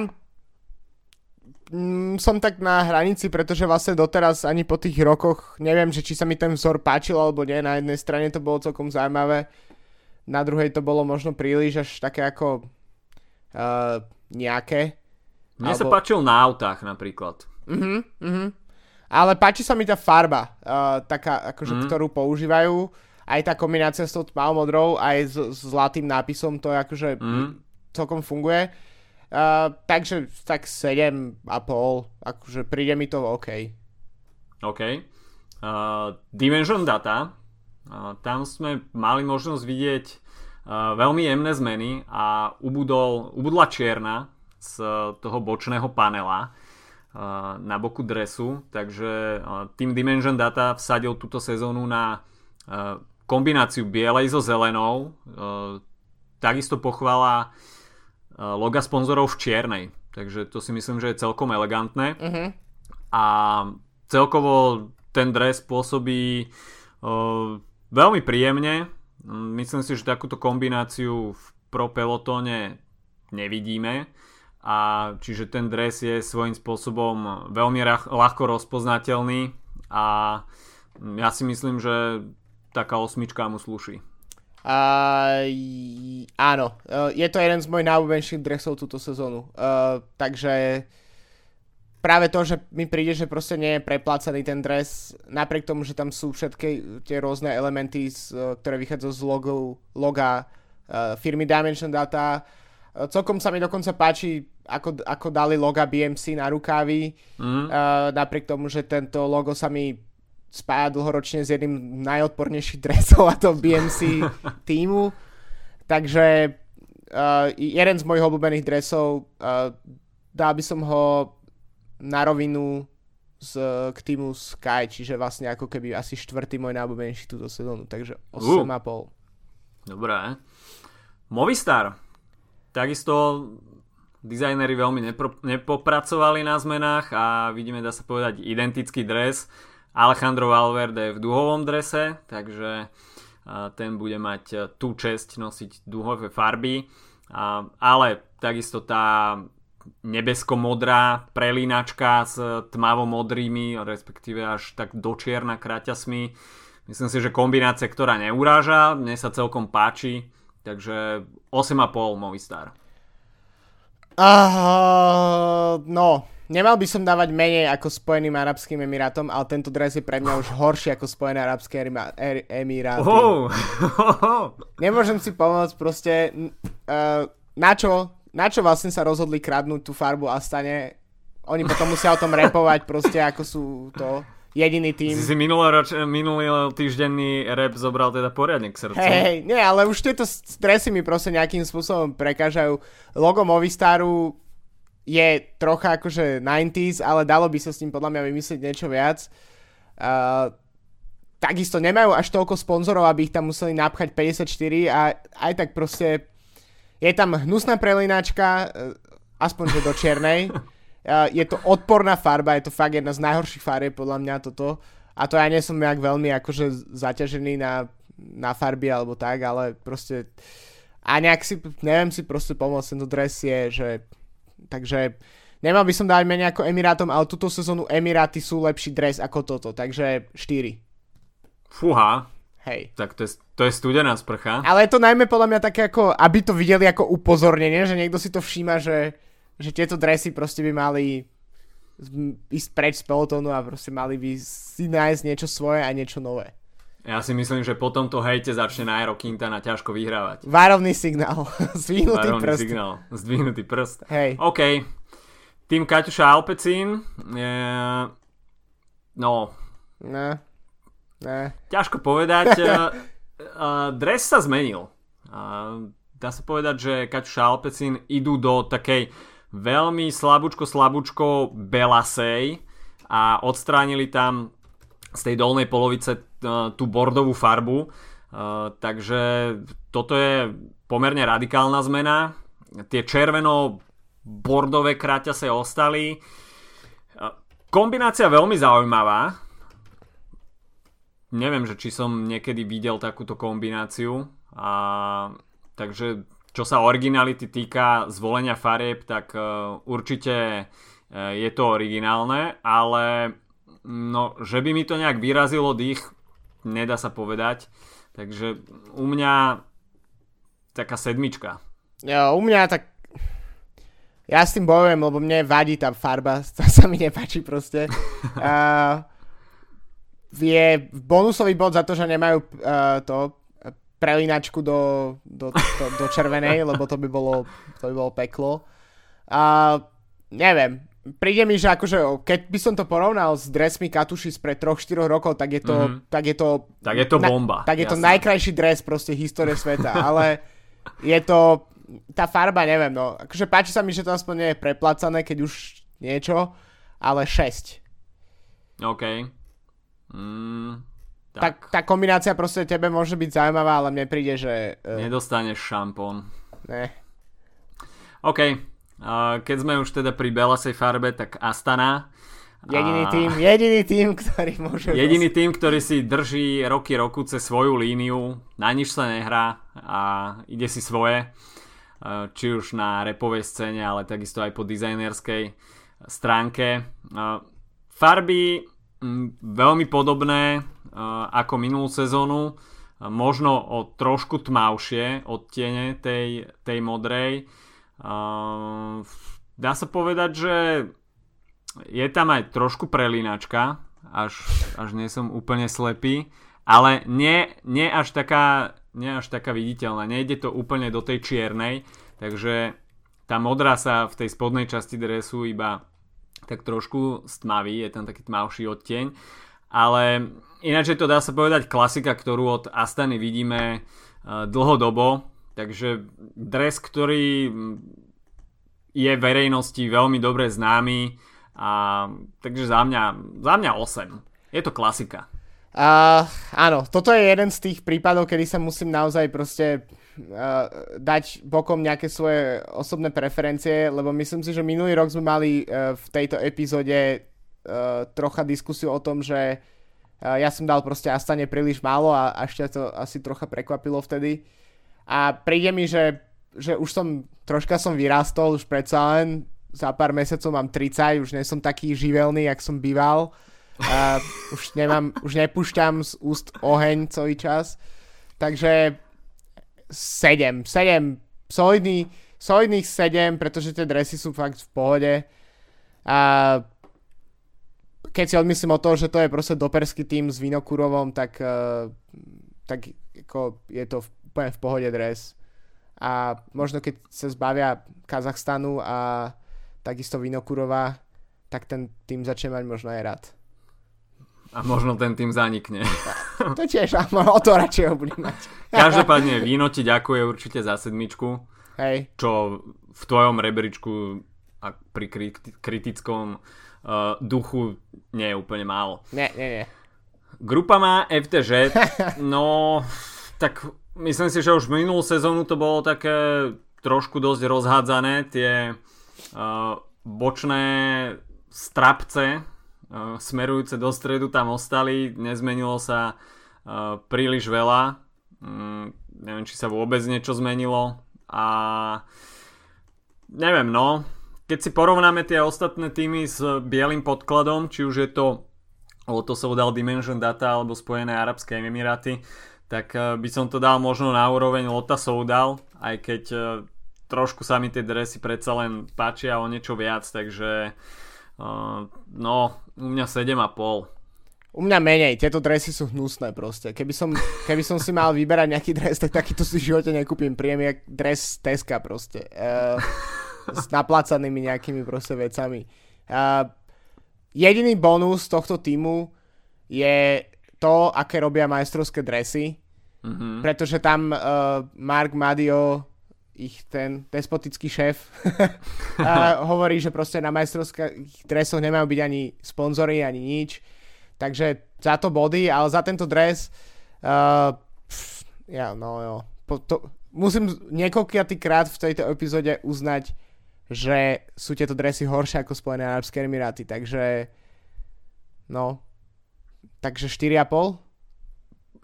mm, som tak na hranici, pretože vlastne doteraz ani po tých rokoch neviem, že či sa mi ten vzor páčil alebo nie. Na jednej strane to bolo celkom zaujímavé na druhej to bolo možno príliš až také ako uh, nejaké. Mne alebo... sa páčil na autách napríklad. Uh-huh, uh-huh. Ale páči sa mi tá farba, uh, taká, akože, uh-huh. ktorú používajú. Aj tá kombinácia s tou tmavomodrou, aj s, s zlatým nápisom, to akože uh-huh. celkom funguje. Uh, takže tak 7,5, akože príde mi to OK. OK. Uh, Dimension Data tam sme mali možnosť vidieť veľmi jemné zmeny a ubudol, ubudla čierna z toho bočného panela na boku dresu, takže Team Dimension Data vsadil túto sezónu na kombináciu bielej so zelenou, takisto pochvala loga sponzorov v čiernej, takže to si myslím, že je celkom elegantné uh-huh. a celkovo ten dres pôsobí Veľmi príjemne. Myslím si, že takúto kombináciu v pro pelotóne nevidíme. A čiže ten dres je svojím spôsobom veľmi ľahko rozpoznateľný a ja si myslím, že taká osmička mu slúši. Uh, áno, uh, je to jeden z mojich najobľúbenejších dresov túto sezónu. Uh, takže práve to, že mi príde, že proste nie je preplácaný ten dres, napriek tomu, že tam sú všetky tie rôzne elementy, uh, ktoré vychádzajú z logo, loga uh, firmy Dimension Data. Uh, celkom sa mi dokonca páči, ako, ako dali loga BMC na rukávy, mm. uh, napriek tomu, že tento logo sa mi spája dlhoročne s jedným najodpornejších dresov a to BMC týmu. Takže uh, jeden z mojich obľúbených dresov, uh, dal by som ho na rovinu z, k týmu Sky, čiže vlastne ako keby asi štvrtý môj najobľúbenejší túto sezónu, takže 8,5. Uh. Dobré. Movistar. Takisto dizajneri veľmi nepro, nepopracovali na zmenách a vidíme, dá sa povedať, identický dres Alejandro Valverde v duhovom drese, takže ten bude mať tú česť nosiť duhové farby. Ale takisto tá nebesko-modrá prelínačka s tmavo-modrými, respektíve až tak dočierna kraťasmi. Myslím si, že kombinácia, ktorá neuráža, mne sa celkom páči, takže 8,5 Movistar. Uh, no, Nemal by som dávať menej ako Spojeným Arabským Emirátom, ale tento dres je pre mňa už horší ako Spojené Arabské er- Emiráty. Oh. Nemôžem si pomôcť proste, uh, na čo, na čo vlastne sa rozhodli kradnúť tú farbu a stane, oni potom musia o tom repovať proste, ako sú to jediný tým. Si si roč, minulý týždenný rap zobral teda poriadne k srdcu. Hej, nie, ale už tieto stresy mi proste nejakým spôsobom prekážajú. Logo Movistaru je trocha akože 90s, ale dalo by sa s ním podľa mňa vymyslieť niečo viac. Uh, takisto nemajú až toľko sponzorov, aby ich tam museli napchať 54 a aj tak proste je tam hnusná prelinačka, uh, aspoň že do čiernej. Uh, je to odporná farba, je to fakt jedna z najhorších farieb podľa mňa toto. A to ja nie som nejak veľmi akože zaťažený na, na farby alebo tak, ale proste a nejak si, neviem si proste pomôcť, tento dres je, že Takže nemal by som dať menej ako Emirátom, ale túto sezónu Emiráty sú lepší dres ako toto, takže 4. Fúha. Hej. Tak to je, to je studená sprcha. Ale je to najmä podľa mňa také ako, aby to videli ako upozornenie, že niekto si to všíma, že, že tieto dresy proste by mali ísť preč z pelotónu a proste mali by si nájsť niečo svoje a niečo nové. Ja si myslím, že po tomto hejte začne Nairo Quintana ťažko vyhrávať. Várovný signál. Zdvihnutý Várovný prst. signál. Zdvihnutý prst. Hej. OK. Tým Kaťuša Alpecín je... No. Ne. Ne. Ťažko povedať. uh, dres sa zmenil. Dá sa povedať, že Kaťuša Alpecín idú do takej veľmi slabúčko, slabúčko belasej a odstránili tam z tej dolnej polovice uh, tú bordovú farbu. Uh, takže toto je pomerne radikálna zmena. Tie červeno-bordové sa ostali. Uh, kombinácia veľmi zaujímavá. Neviem, že či som niekedy videl takúto kombináciu. A, takže čo sa originality týka zvolenia farieb, tak určite je to originálne, ale No, že by mi to nejak vyrazilo dých, nedá sa povedať. Takže u mňa taká sedmička. Ja, u mňa tak... Ja s tým bojujem, lebo mne vadí tá farba, to sa mi nepáči proste. uh, je bonusový bod za to, že nemajú uh, to prelinačku do, do, do, do červenej, lebo to by bolo, to by bolo peklo. Uh, neviem, príde mi, že akože, keď by som to porovnal s dresmi Katuši spred 3-4 rokov, tak je to, mm-hmm. tak je to, tak je to bomba. Na, tak je jasne. to najkrajší dres proste histórie sveta, ale je to, tá farba, neviem, no, akože páči sa mi, že to aspoň nie je preplacané, keď už niečo, ale 6. OK. Mm, tak. tak. Tá kombinácia proste tebe môže byť zaujímavá, ale mne príde, že... Uh, Nedostaneš šampón. Ne. OK, keď sme už teda pri belasej farbe, tak Astana. Jediný tým, jediný tým, ktorý môže... Jediný tým, ktorý si drží roky roku cez svoju líniu, na nič sa nehrá a ide si svoje, či už na repovej scéne, ale takisto aj po dizajnerskej stránke. Farby veľmi podobné ako minulú sezónu. možno o trošku tmavšie odtiene tej, tej modrej. Dá sa povedať, že je tam aj trošku prelínačka, až, až nie som úplne slepý, ale nie, nie, až taká, nie až taká viditeľná. Nejde to úplne do tej čiernej, takže tá modrá sa v tej spodnej časti dresu iba tak trošku stmavý, je tam taký tmavší odtieň. Ale ináč je to dá sa povedať klasika, ktorú od Astany vidíme uh, dlhodobo. Takže dres, ktorý je verejnosti veľmi dobre známy. A, takže za mňa, za mňa 8. Je to klasika. Uh, áno, toto je jeden z tých prípadov, kedy sa musím naozaj proste uh, dať bokom nejaké svoje osobné preferencie, lebo myslím si, že minulý rok sme mali uh, v tejto epizóde uh, trocha diskusiu o tom, že uh, ja som dal proste Astane príliš málo a ešte to asi trocha prekvapilo vtedy. A príde mi, že, že už som, troška som vyrástol, už predsa len za pár mesiacov mám 30, už nie som taký živelný, jak som býval. Uh, už, nemám, už nepúšťam z úst oheň celý čas. Takže 7. 7. Solidný, solidných 7, pretože tie dresy sú fakt v pohode. A keď si odmyslím o toho, že to je proste doperský tým s Vinokurovom, tak, uh, tak ako je to úplne v pohode dres. A možno keď sa zbavia Kazachstanu a takisto Vinokurova, tak ten tým začne mať možno aj rád. A možno ten tým zanikne. To tiež, a o to radšej ho budem mať. Každopádne Víno ti ďakuje určite za sedmičku. Hej. Čo v tvojom reberičku a pri kritickom uh, duchu nie je úplne málo. Nie, nie, nie. Grupa má FTŽ, no tak myslím si, že už minulú sezónu to bolo také trošku dosť rozhádzané, tie uh, bočné strapce uh, smerujúce do stredu tam ostali, nezmenilo sa uh, príliš veľa, um, neviem či sa vôbec niečo zmenilo. A neviem no, keď si porovnáme tie ostatné týmy s bielým podkladom, či už je to Loto Soudal Dimension Data alebo Spojené Arabské Emiráty, tak uh, by som to dal možno na úroveň Lota Soudal, aj keď uh, trošku sa mi tie dresy predsa len páčia o niečo viac, takže uh, no, u mňa 7,5. U mňa menej, tieto dresy sú hnusné proste. Keby som, keby som si mal vyberať nejaký dres, tak takýto si v živote nekúpim. Príjem jak dres Teska proste. Uh, s naplácanými nejakými proste vecami. Uh, jediný bonus tohto týmu je to, aké robia majstrovské dresy. Mm-hmm. Pretože tam uh, Mark Madio ich ten despotický šéf a hovorí, že proste na majstrovských dresoch nemajú byť ani sponzory, ani nič. Takže za to body, ale za tento dres uh, pff, ja, no jo. Po, to, musím niekoľkýkrát v tejto epizóde uznať, že sú tieto dresy horšie ako Spojené Arabské Emiráty, takže no, takže 4,5?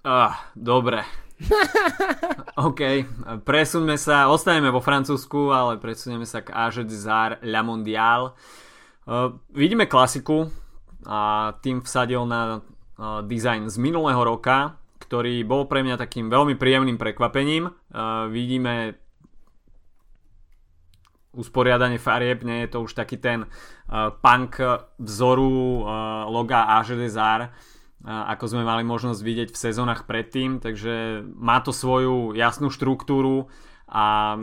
Ah, dobre. OK, presuňme sa, ostaneme vo Francúzsku, ale presunieme sa k Age Zar La Mondial. Uh, vidíme klasiku a tým vsadil na uh, design z minulého roka, ktorý bol pre mňa takým veľmi príjemným prekvapením. Uh, vidíme usporiadanie farieb, nie je to už taký ten uh, punk vzoru uh, loga Age Zar, ako sme mali možnosť vidieť v sezónach predtým, takže má to svoju jasnú štruktúru a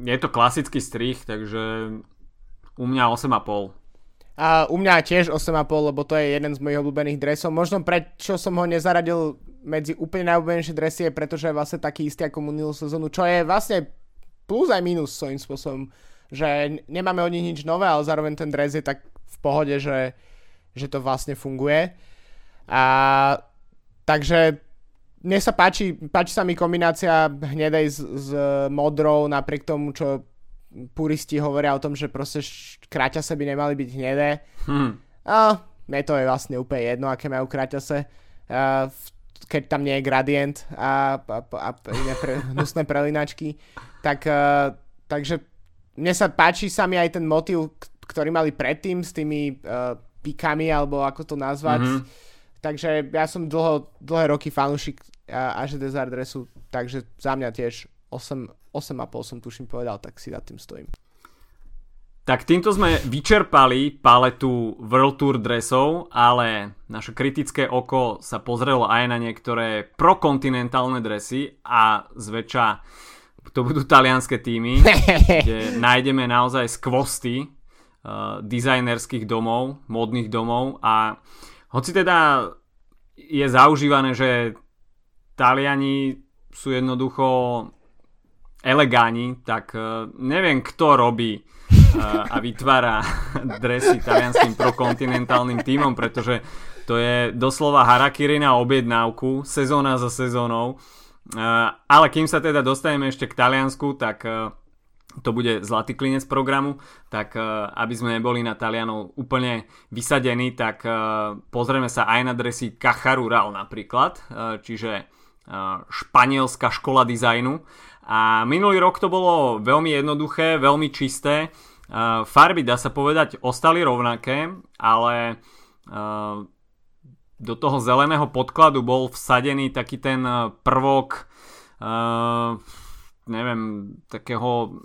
je to klasický strich, takže u mňa 8,5. A u mňa tiež 8,5, lebo to je jeden z mojich obľúbených dresov. Možno prečo som ho nezaradil medzi úplne najobľúbenejšie dresy je, pretože je vlastne taký istý ako minulú sezónu, čo je vlastne plus aj minus svojím spôsobom, že nemáme od nich nič nové, ale zároveň ten dres je tak v pohode, že, že to vlastne funguje. A takže mne sa páči, páči sa mi kombinácia hnedej s, s modrou, napriek tomu, čo puristi hovoria o tom, že proste kráťase by nemali byť hnedé. Hmm. A mne to je vlastne úplne jedno, aké majú kráťase. A, keď tam nie je gradient a, a, a iné pre, hnusné prelinačky. Tak, a, takže mne sa páči sa mi aj ten motiv, ktorý mali predtým s tými uh, pikami, alebo ako to nazvať. Mm-hmm takže ja som dlho, dlhé roky fanúšik AŽ Desert dresu, takže za mňa tiež 8, 8,5 som tuším povedal, tak si za tým stojím. Tak týmto sme vyčerpali paletu World Tour dresov, ale naše kritické oko sa pozrelo aj na niektoré prokontinentálne dresy a zväčša to budú talianské týmy, kde nájdeme naozaj skvosty uh, dizajnerských domov, modných domov a hoci teda je zaužívané, že Taliani sú jednoducho elegáni, tak uh, neviem kto robí a vytvára dresy talianským prokontinentálnym tímom, pretože to je doslova harakiri na objednávku, sezóna za sezónou. Ale kým sa teda dostaneme ešte k Taliansku, tak to bude zlatý klinec programu, tak aby sme neboli na Talianov úplne vysadení, tak pozrieme sa aj na dresy Cacharural napríklad, čiže španielská škola dizajnu. A minulý rok to bolo veľmi jednoduché, veľmi čisté farby, dá sa povedať, ostali rovnaké, ale do toho zeleného podkladu bol vsadený taký ten prvok neviem, takého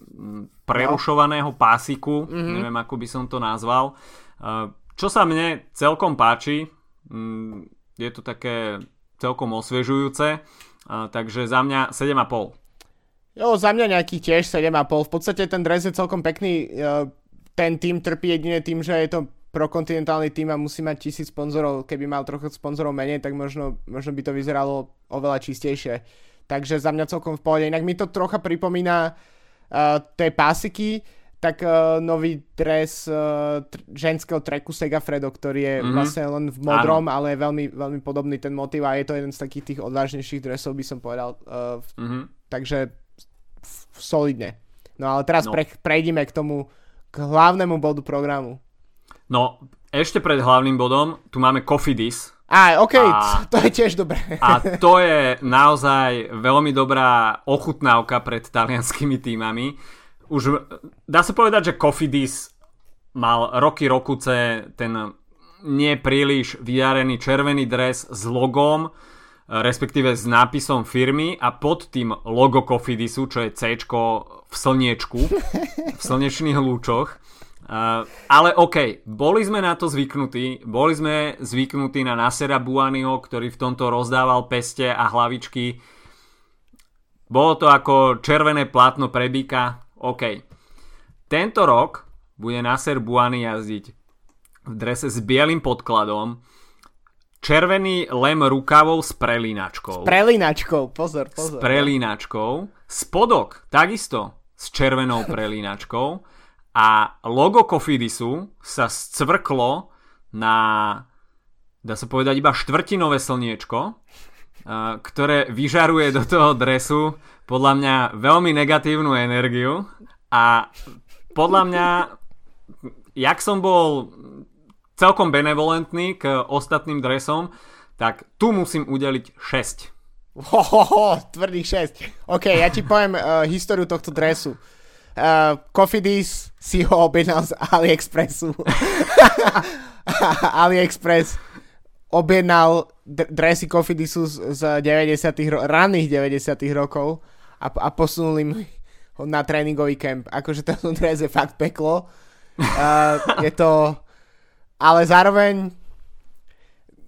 prerušovaného pásiku, mm-hmm. neviem ako by som to nazval. Uh, čo sa mne celkom páči, um, je to také celkom osviežujúce, uh, takže za mňa 7,5. Jo, za mňa nejaký tiež 7,5. V podstate ten dres je celkom pekný. Ten tým trpí jedine tým, že je to prokontinentálny tým a musí mať tisíc sponzorov. Keby mal trochu sponzorov menej, tak možno, možno by to vyzeralo oveľa čistejšie. Takže za mňa celkom v pohode. Inak mi to trocha pripomína uh, tej pásiky, tak uh, nový dres uh, tr- ženského treku Segafredo, ktorý je mm-hmm. vlastne len v modrom, Áno. ale je veľmi, veľmi podobný ten motiv a je to jeden z takých tých odvážnejších dresov, by som povedal. Uh, mm-hmm. Takže solidne. No ale teraz no. pre, prejdime k tomu, k hlavnému bodu programu. No, ešte pred hlavným bodom, tu máme Cofidis. Á, OK, a, to je tiež dobré. a to je naozaj veľmi dobrá ochutnávka pred talianskými týmami. Už dá sa povedať, že Cofidis mal roky rokuce ten nepríliš vyjarený červený dres s logom, respektíve s nápisom firmy a pod tým logo Cofidisu, čo je C v slniečku, v slnečných lúčoch. Uh, ale OK, boli sme na to zvyknutí, boli sme zvyknutí na Nasera Buaniho, ktorý v tomto rozdával peste a hlavičky. Bolo to ako červené plátno pre býka, OK. Tento rok bude Nasser Buani jazdiť v drese s bielým podkladom, červený lem rukavov s prelínačkou. S prelínačkou, pozor, pozor. S prelínačkou. Spodok takisto s červenou prelínačkou. A logo Kofidisu sa scvrklo na, dá sa povedať, iba štvrtinové slniečko, ktoré vyžaruje do toho dresu podľa mňa veľmi negatívnu energiu a podľa mňa, jak som bol celkom benevolentný k ostatným dresom, tak tu musím udeliť 6. Hohoho, tvrdých 6. OK, ja ti poviem uh, históriu tohto dresu. Uh, Cofidis si ho objednal z AliExpressu. AliExpress objednal d- dresy Cofidisu z, z 90 ro- ranných 90 rokov a, a posunuli mi ho na tréningový kemp. Akože ten dres je fakt peklo. Uh, je to ale zároveň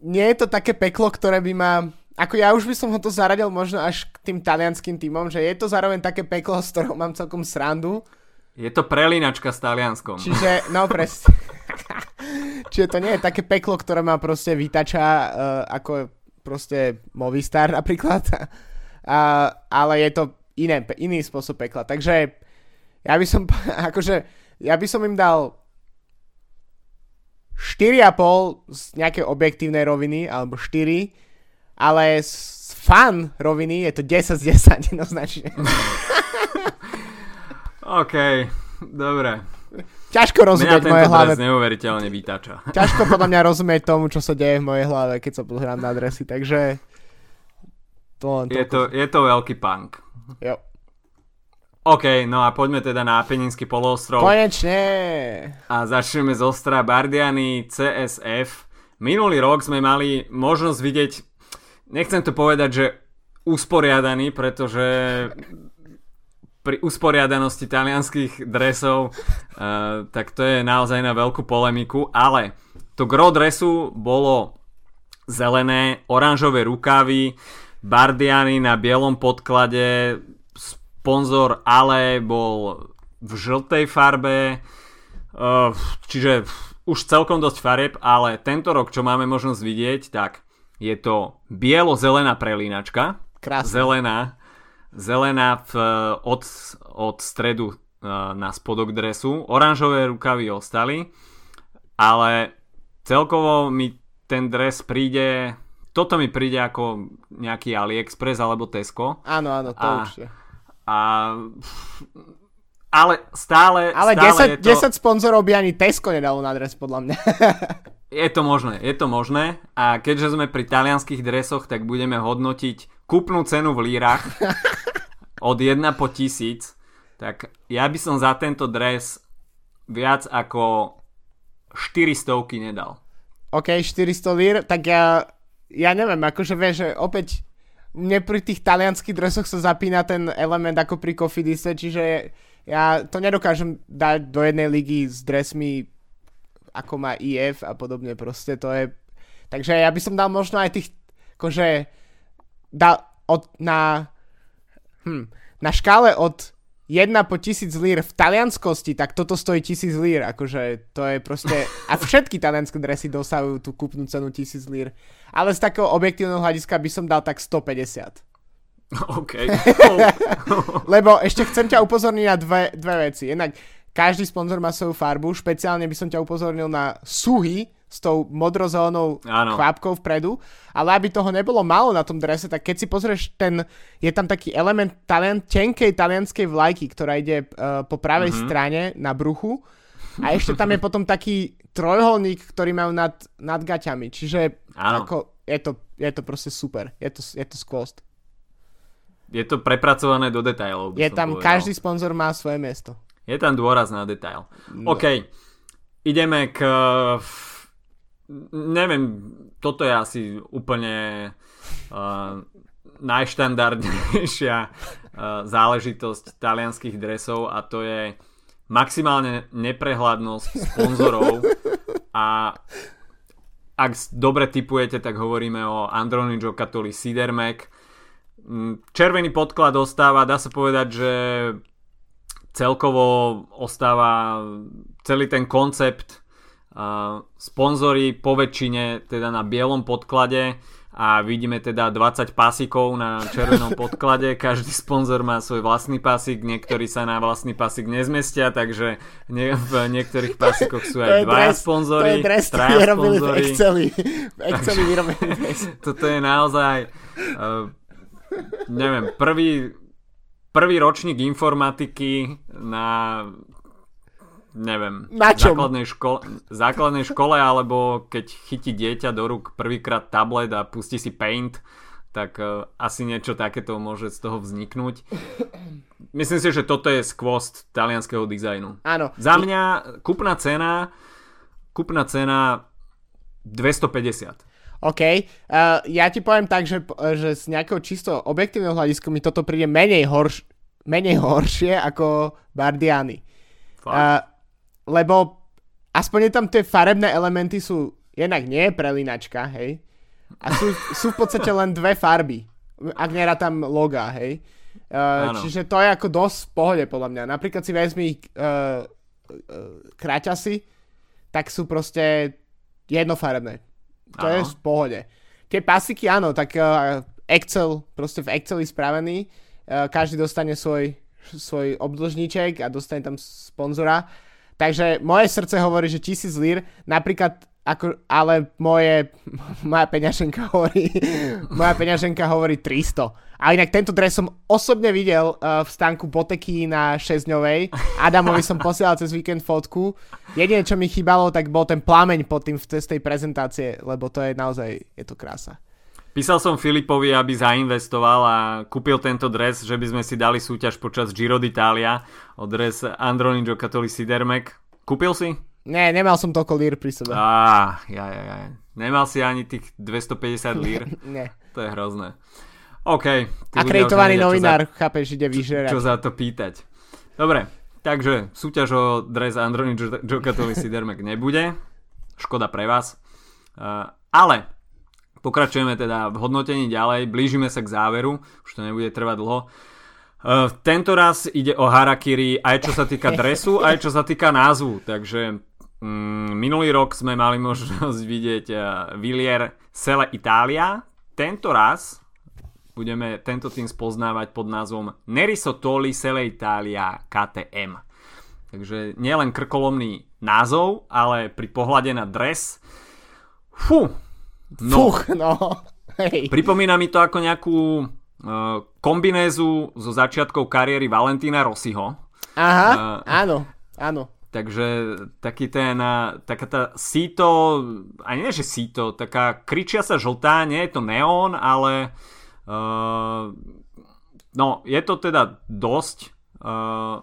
nie je to také peklo, ktoré by ma... Ako ja už by som ho to zaradil možno až k tým talianským týmom, že je to zároveň také peklo, z ktorého mám celkom srandu. Je to prelínačka s talianskom. Čiže, no presne. Čiže to nie je také peklo, ktoré ma proste vytača uh, ako proste Movistar napríklad. uh, ale je to iné, iný spôsob pekla. Takže ja by som, akože, ja by som im dal 4,5 z nejakej objektívnej roviny, alebo 4, ale z fan roviny je to 10 z 10 jednoznačne. OK, dobre. Ťažko rozumieť mojej hlave. neuveriteľne vytača. Ťažko podľa mňa rozumieť tomu, čo sa deje v mojej hlave, keď sa pozerám na adresy, takže... To len je, to, je to veľký punk. Jo. OK, no a poďme teda na Apeninský poloostrov. Konečne! A začneme z ostra Bardiany CSF. minulý rok sme mali možnosť vidieť, nechcem to povedať, že usporiadaný, pretože pri usporiadanosti talianských dresov, uh, tak to je naozaj na veľkú polemiku, ale to gro dresu bolo zelené, oranžové rukavy, bardiany na bielom podklade, sponzor Ale bol v žltej farbe, uh, čiže už celkom dosť fareb, ale tento rok, čo máme možnosť vidieť, tak je to bielo-zelená prelínačka, Krásne. zelená, zelená v, od, od stredu uh, na spodok dresu, oranžové rukavy ostali, ale celkovo mi ten dres príde, toto mi príde ako nejaký AliExpress alebo Tesco. Áno, áno, to A- určite. A ale stále, Ale stále 10, je, to, 10 sponzorov by ani Tesco nedalo na dres, podľa mňa. je to možné, je to možné a keďže sme pri talianských dresoch, tak budeme hodnotiť kúpnu cenu v lírach od 1 po 1000, tak ja by som za tento dres viac ako 400 nedal. OK, 400 lír, tak ja, ja neviem, akože vieš, že opäť mne pri tých talianských dresoch sa zapína ten element ako pri Kofidise, čiže ja to nedokážem dať do jednej ligy s dresmi ako má IF a podobne proste, to je takže ja by som dal možno aj tých akože dal od, na hm, na škále od 1 po 1000 lír v talianskosti, tak toto stojí 1000 lír, akože to je proste... A všetky talianské dresy dosahujú tú kúpnu cenu 1000 lír. Ale z takého objektívneho hľadiska by som dal tak 150. OK. Lebo ešte chcem ťa upozorniť na dve, dve veci. Jednak každý sponzor má svoju farbu, špeciálne by som ťa upozornil na suhy s tou modrozelenou Áno. kvapkou vpredu, ale aby toho nebolo málo na tom drese, tak keď si pozrieš ten, je tam taký element talent, tenkej talianskej vlajky, ktorá ide uh, po pravej mm-hmm. strane na bruchu a ešte tam je potom taký trojholník, ktorý majú nad, nad gaťami, čiže ako, je, to, je to proste super, je to, je to skvost. Je to prepracované do detailov. by Je tam, povedal. každý sponzor má svoje miesto. Je tam dôraz na detail. No. OK. Ideme k... Neviem, toto je asi úplne uh, najštandardnejšia uh, záležitosť talianských dresov a to je maximálne neprehľadnosť sponzorov a ak dobre typujete, tak hovoríme o Androni Giocattoli Sidermek. Mm, Červený podklad ostáva, dá sa povedať, že celkovo ostáva celý ten koncept sponzory po väčšine teda na bielom podklade a vidíme teda 20 pásikov na červenom podklade, každý sponzor má svoj vlastný pásik, niektorí sa na vlastný pásik nezmestia, takže nie, v niektorých pásikoch sú aj dvaja sponzory, to je dres, traja robili v sponzory. Exceli. V Exceli. Toto je naozaj uh, neviem, prvý prvý ročník informatiky na neviem, Na čom? základnej, škole, základnej škole alebo keď chytí dieťa do rúk prvýkrát tablet a pustí si Paint tak uh, asi niečo takéto môže z toho vzniknúť. Myslím si, že toto je skvost talianského dizajnu. Áno. Za mňa kúpna cena kúpna cena 250. OK, uh, ja ti poviem tak, že, že z nejakého čisto objektívneho hľadiska mi toto príde menej, horš, menej horšie ako Bardiany. Fakt. Uh, lebo aspoň tam tie farebné elementy sú, jednak nie je prelínačka, hej, a sú, sú v podstate len dve farby, ak nerá tam loga, hej. Uh, Áno. čiže to je ako dosť v pohode podľa mňa. Napríklad si vezmi uh, uh, kraťasy, tak sú proste jednofarebné. To je v pohode. Tie pasiky, áno, tak uh, Excel, proste v Exceli spravený, uh, každý dostane svoj, svoj obdlžníček a dostane tam sponzora. Takže moje srdce hovorí, že tisíc lír, napríklad ako, ale moje, moja peňaženka hovorí, moja peňaženka hovorí 300. A inak tento dres som osobne videl uh, v stánku Boteky na 6-dňovej. Adamovi som posielal cez víkend fotku. Jediné, čo mi chýbalo, tak bol ten plameň pod tým v z tej prezentácie, lebo to je naozaj, je to krása. Písal som Filipovi, aby zainvestoval a kúpil tento dres, že by sme si dali súťaž počas Giro d'Italia o dres Androni Giocattoli Sidermek. Kúpil si? Nie, nemal som toľko lír pri sebe. Á, ja, ja, ja. Nemal si ani tých 250 lír? Nie. To je hrozné. OK. Akreditovaný novinár, za, chápeš, ide vyžerať. Čo za to pýtať. Dobre, takže súťaž o dres Androni Jokatoli Sidermek nebude. Škoda pre vás. Uh, ale pokračujeme teda v hodnotení ďalej, blížime sa k záveru, už to nebude trvať dlho. Uh, tento raz ide o Harakiri aj čo sa týka dresu, aj čo sa týka názvu, takže minulý rok sme mali možnosť vidieť uh, Villier Sele Italia, tento raz budeme tento tým spoznávať pod názvom Neriso Toli Sele Italia KTM. Takže nielen krkolomný názov, ale pri pohľade na dres Fú. No. Fuch, no. Hej. Pripomína mi to ako nejakú uh, kombinézu zo začiatkov kariéry Valentína Rossiho. Aha, uh, áno, áno. Takže taký ten, taká tá síto, ani nie že síto, taká kričia sa žltá, nie je to neón, ale uh, no, je to teda dosť, uh,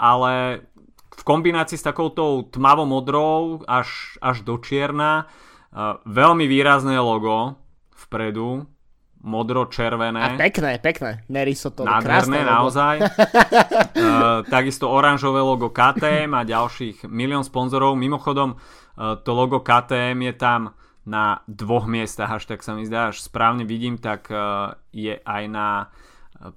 ale v kombinácii s takouto tmavo-modrou až, až do čierna Uh, veľmi výrazné logo vpredu, modro-červené. A pekné, pekné. Neriso to Nádherné, naozaj. uh, takisto oranžové logo KTM a ďalších milión sponzorov. Mimochodom, uh, to logo KTM je tam na dvoch miestach, až tak sa mi zdá, až správne vidím, tak uh, je aj na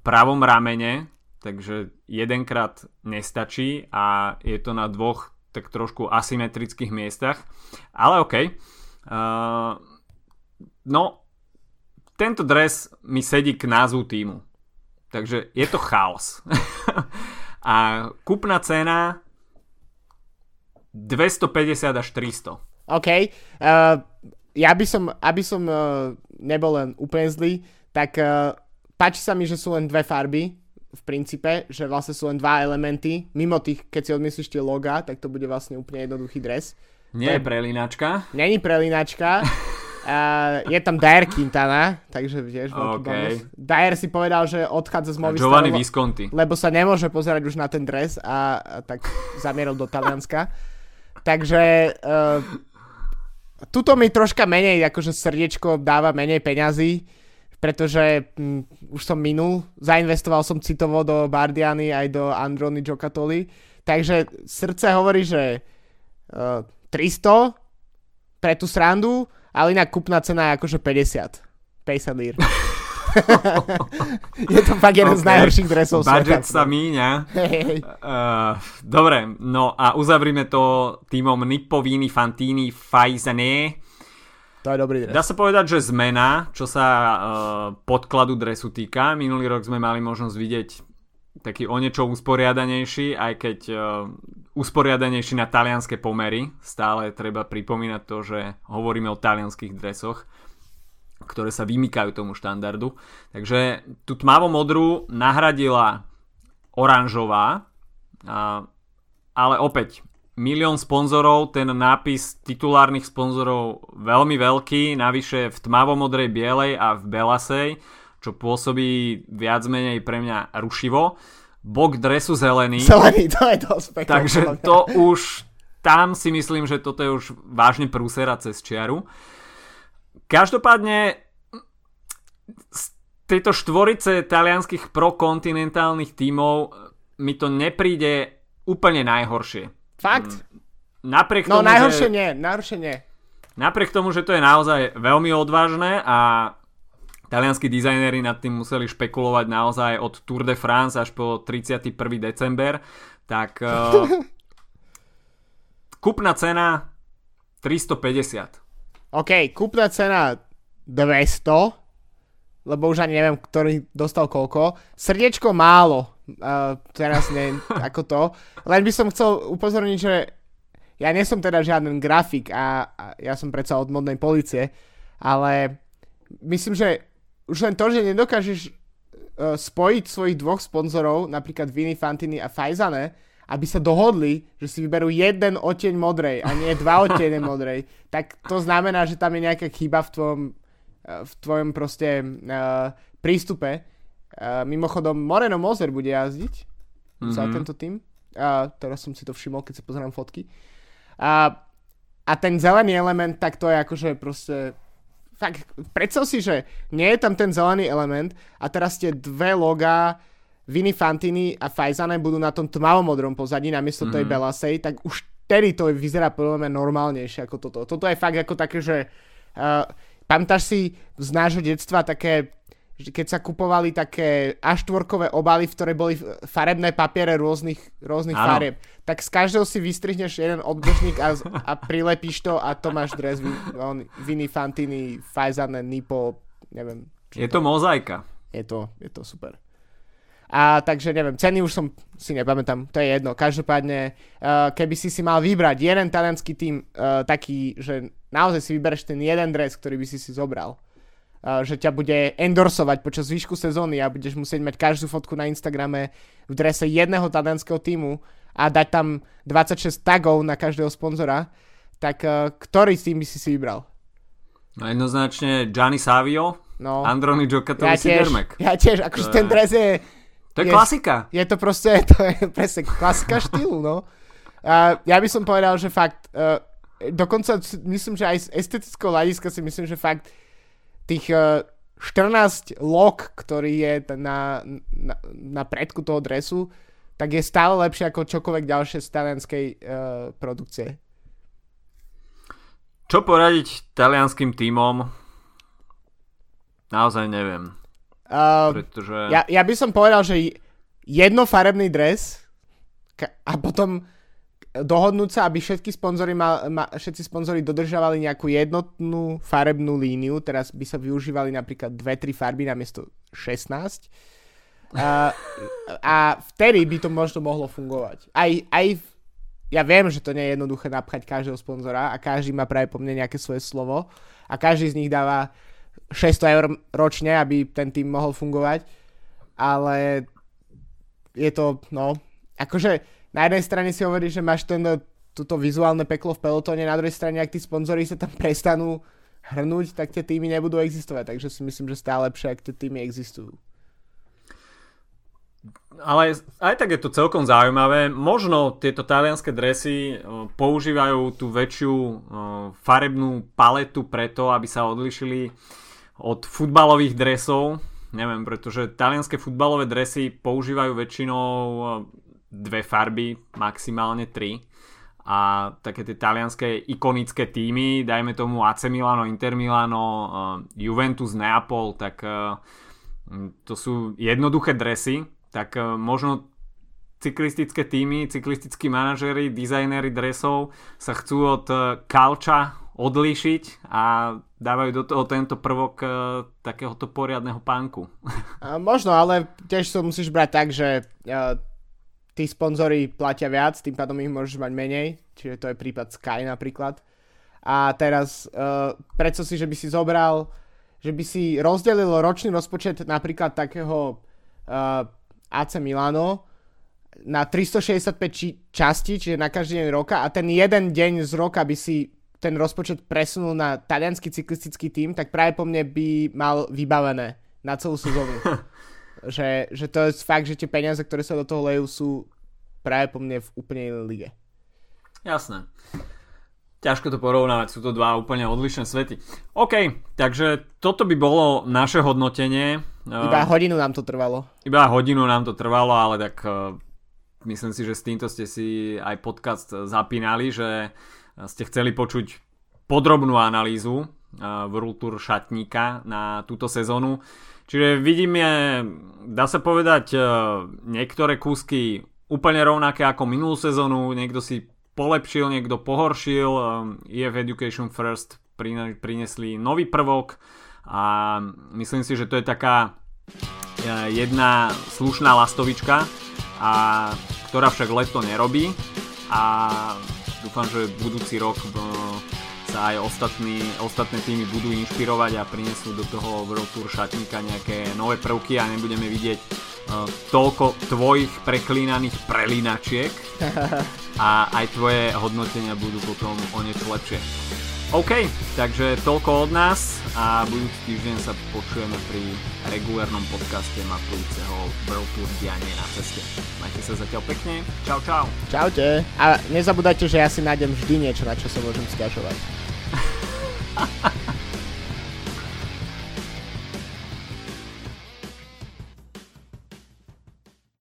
pravom ramene, takže jedenkrát nestačí a je to na dvoch tak trošku asymetrických miestach. Ale OK. Uh, no, tento dres mi sedí k názvu týmu. Takže je to chaos. a kúpna cena 250 až 300. OK. Uh, ja by som, aby som uh, nebol len úplne zlý, tak uh, páči sa mi, že sú len dve farby v princípe, že vlastne sú len dva elementy. Mimo tých, keď si odmyslíš tie loga, tak to bude vlastne úplne jednoduchý dres. Nie je prelínačka. Není prelínačka. Uh, je tam Dyer Quintana, takže vieš, okay. Dyer si povedal, že odchádza z Movistar, Giovanni lebo, Visconti. lebo sa nemôže pozerať už na ten dres a, a tak zamieril do Talianska. Takže uh, tuto mi troška menej, akože srdiečko dáva menej peňazí, pretože hm, už som minul, zainvestoval som citovo do Bardiany aj do Androny Giocattoli, takže srdce hovorí, že uh, 300 pre tú srandu, ale inak kúpna cena je akože 50. 50 lír. je to fakt jeden okay. z najhorších dresov Budget sveta. sa míňa. Hey. Uh, dobre, no a uzavrime to týmom Nippovini, Fantini, Faizane. To je dobrý dres. Dá sa povedať, že zmena, čo sa uh, podkladu dresu týka. Minulý rok sme mali možnosť vidieť taký o niečo usporiadanejší, aj keď uh, usporiadanejší na talianské pomery. Stále treba pripomínať to, že hovoríme o talianských dresoch, ktoré sa vymykajú tomu štandardu. Takže tú tmavo-modrú nahradila oranžová, a, ale opäť milión sponzorov, ten nápis titulárnych sponzorov veľmi veľký, navyše v tmavo-modrej bielej a v belasej, čo pôsobí viac menej pre mňa rušivo bok dresu zelený. Zelený, to je dosť pekné. Takže to už, tam si myslím, že toto je už vážne prúsera cez čiaru. Každopádne z tejto štvorice talianských prokontinentálnych tímov mi to nepríde úplne najhoršie. Fakt? Mm. Napriek no tomu, najhoršie že, nie, najhoršie nie. Napriek tomu, že to je naozaj veľmi odvážne a Talianskí dizajnéri nad tým museli špekulovať naozaj od Tour de France až po 31. december, tak uh, kúpna cena 350. OK, kúpna cena 200, lebo už ani neviem, ktorý dostal koľko. Srdiečko málo, uh, teraz neviem ako to. Len by som chcel upozorniť, že ja nie som teda žiaden grafik a, a ja som predsa od modnej policie, ale myslím, že už len to, že nedokážeš uh, spojiť svojich dvoch sponzorov, napríklad Vini Fantini a Fajzane, aby sa dohodli, že si vyberú jeden oteň modrej a nie dva oteňe modrej, tak to znamená, že tam je nejaká chyba v tvojom, uh, v tvojom proste uh, prístupe. Uh, mimochodom, Moreno Moser bude jazdiť mm-hmm. za tento tým. Uh, teraz som si to všimol, keď sa pozerám fotky. Uh, a ten zelený element, tak to je akože proste fakt, predstav si, že nie je tam ten zelený element a teraz tie dve logá Vini Fantini a Fajzane budú na tom tmavomodrom pozadí namiesto mm-hmm. tej mhm. Belasej, tak už vtedy to vyzerá podľa mňa normálnejšie ako toto. Toto je fakt ako také, že uh, pamätáš si z nášho detstva také keď sa kupovali také A4 obaly, v ktoré boli farebné papiere rôznych, rôznych farieb, tak z každého si vystrihneš jeden obdržník a, a prilepíš to a to máš dres Vini Fantini, Fajzane, Nipo, neviem. Je to, to mozaika. Je to, je to super. A takže neviem, ceny už som si nepamätám, to je jedno. Každopádne, uh, keby si si mal vybrať jeden talianský tým uh, taký, že naozaj si vybereš ten jeden dres, ktorý by si si zobral, že ťa bude endorsovať počas výšku sezóny a budeš musieť mať každú fotku na Instagrame v drese jedného talianského týmu a dať tam 26 tagov na každého sponzora, tak uh, ktorý z tým by si si vybral? No jednoznačne Gianni Savio, no. Androni Giocattoli ja tiež, Ja tiež, akože ten dres je... To je, je klasika. Je to proste, to je presne klasika štýlu, no. Uh, ja by som povedal, že fakt, uh, dokonca myslím, že aj z estetického hľadiska si myslím, že fakt tých 14 e, log, ktorý je na, na, na predku toho dresu, tak je stále lepšie ako čokoľvek ďalšie z talianskej uh, produkcie. Čo poradiť talianským tímom? Naozaj neviem. Uh, pretože... ja, ja by som povedal, že jednofarebný dres a potom dohodnúť sa, aby všetky sponzory ma, ma, všetci sponzory dodržavali nejakú jednotnú farebnú líniu, teraz by sa využívali napríklad 2-3 farby namiesto 16. A, a vtedy by to možno mohlo fungovať. Aj, aj v, ja viem, že to nie je jednoduché napchať každého sponzora a každý má práve po mne nejaké svoje slovo a každý z nich dáva 600 eur ročne, aby ten tým mohol fungovať, ale je to, no, akože na jednej strane si hovorí, že máš ten, toto vizuálne peklo v pelotóne, na druhej strane, ak tí sponzory sa tam prestanú hrnúť, tak tie týmy nebudú existovať. Takže si myslím, že stále lepšie, ak tie týmy existujú. Ale aj tak je to celkom zaujímavé. Možno tieto talianské dresy používajú tú väčšiu farebnú paletu preto, aby sa odlišili od futbalových dresov. Neviem, pretože talianské futbalové dresy používajú väčšinou dve farby, maximálne tri a také tie talianské ikonické týmy, dajme tomu AC Milano, Inter Milano, uh, Juventus, Neapol, tak uh, to sú jednoduché dresy, tak uh, možno cyklistické týmy, cyklistickí manažery, dizajnery dresov sa chcú od kalča odlíšiť a dávajú do toho tento prvok takéhoto poriadneho pánku. možno, ale tiež to musíš brať tak, že tí sponzory platia viac, tým pádom ich môžeš mať menej, čiže to je prípad Sky napríklad. A teraz uh, predstav si, že by si zobral, že by si rozdelil ročný rozpočet napríklad takého uh, AC Milano na 365 či- časti, čiže na každý deň roka a ten jeden deň z roka by si ten rozpočet presunul na talianský cyklistický tým, tak práve po mne by mal vybavené na celú sezónu. Že, že to je fakt, že tie peniaze, ktoré sa do toho lejú, sú práve po mne v úplne inej lige. Jasné. Ťažko to porovnávať, sú to dva úplne odlišné svety. OK, takže toto by bolo naše hodnotenie. Iba hodinu nám to trvalo. Iba hodinu nám to trvalo, ale tak uh, myslím si, že s týmto ste si aj podcast zapínali, že ste chceli počuť podrobnú analýzu World Tour šatníka na túto sezónu. Čiže vidíme, dá sa povedať, e, niektoré kúsky úplne rovnaké ako minulú sezónu, niekto si polepšil, niekto pohoršil, EF Education First prinesli nový prvok a myslím si, že to je taká e, jedna slušná lastovička, a, ktorá však leto nerobí. A dúfam, že budúci rok e, sa aj ostatní, ostatné týmy budú inšpirovať a prinesú do toho World Tour šatníka nejaké nové prvky a nebudeme vidieť uh, toľko tvojich preklínaných prelínačiek a aj tvoje hodnotenia budú potom o niečo lepšie. OK, takže toľko od nás a budúci týždeň sa počujeme pri regulárnom podcaste matujúceho World Tour dianie na ceste. Majte sa zatiaľ pekne. Čau, čau. Čaute. A nezabudajte, že ja si nájdem vždy niečo, na čo sa môžem stiažovať. ハハハハ!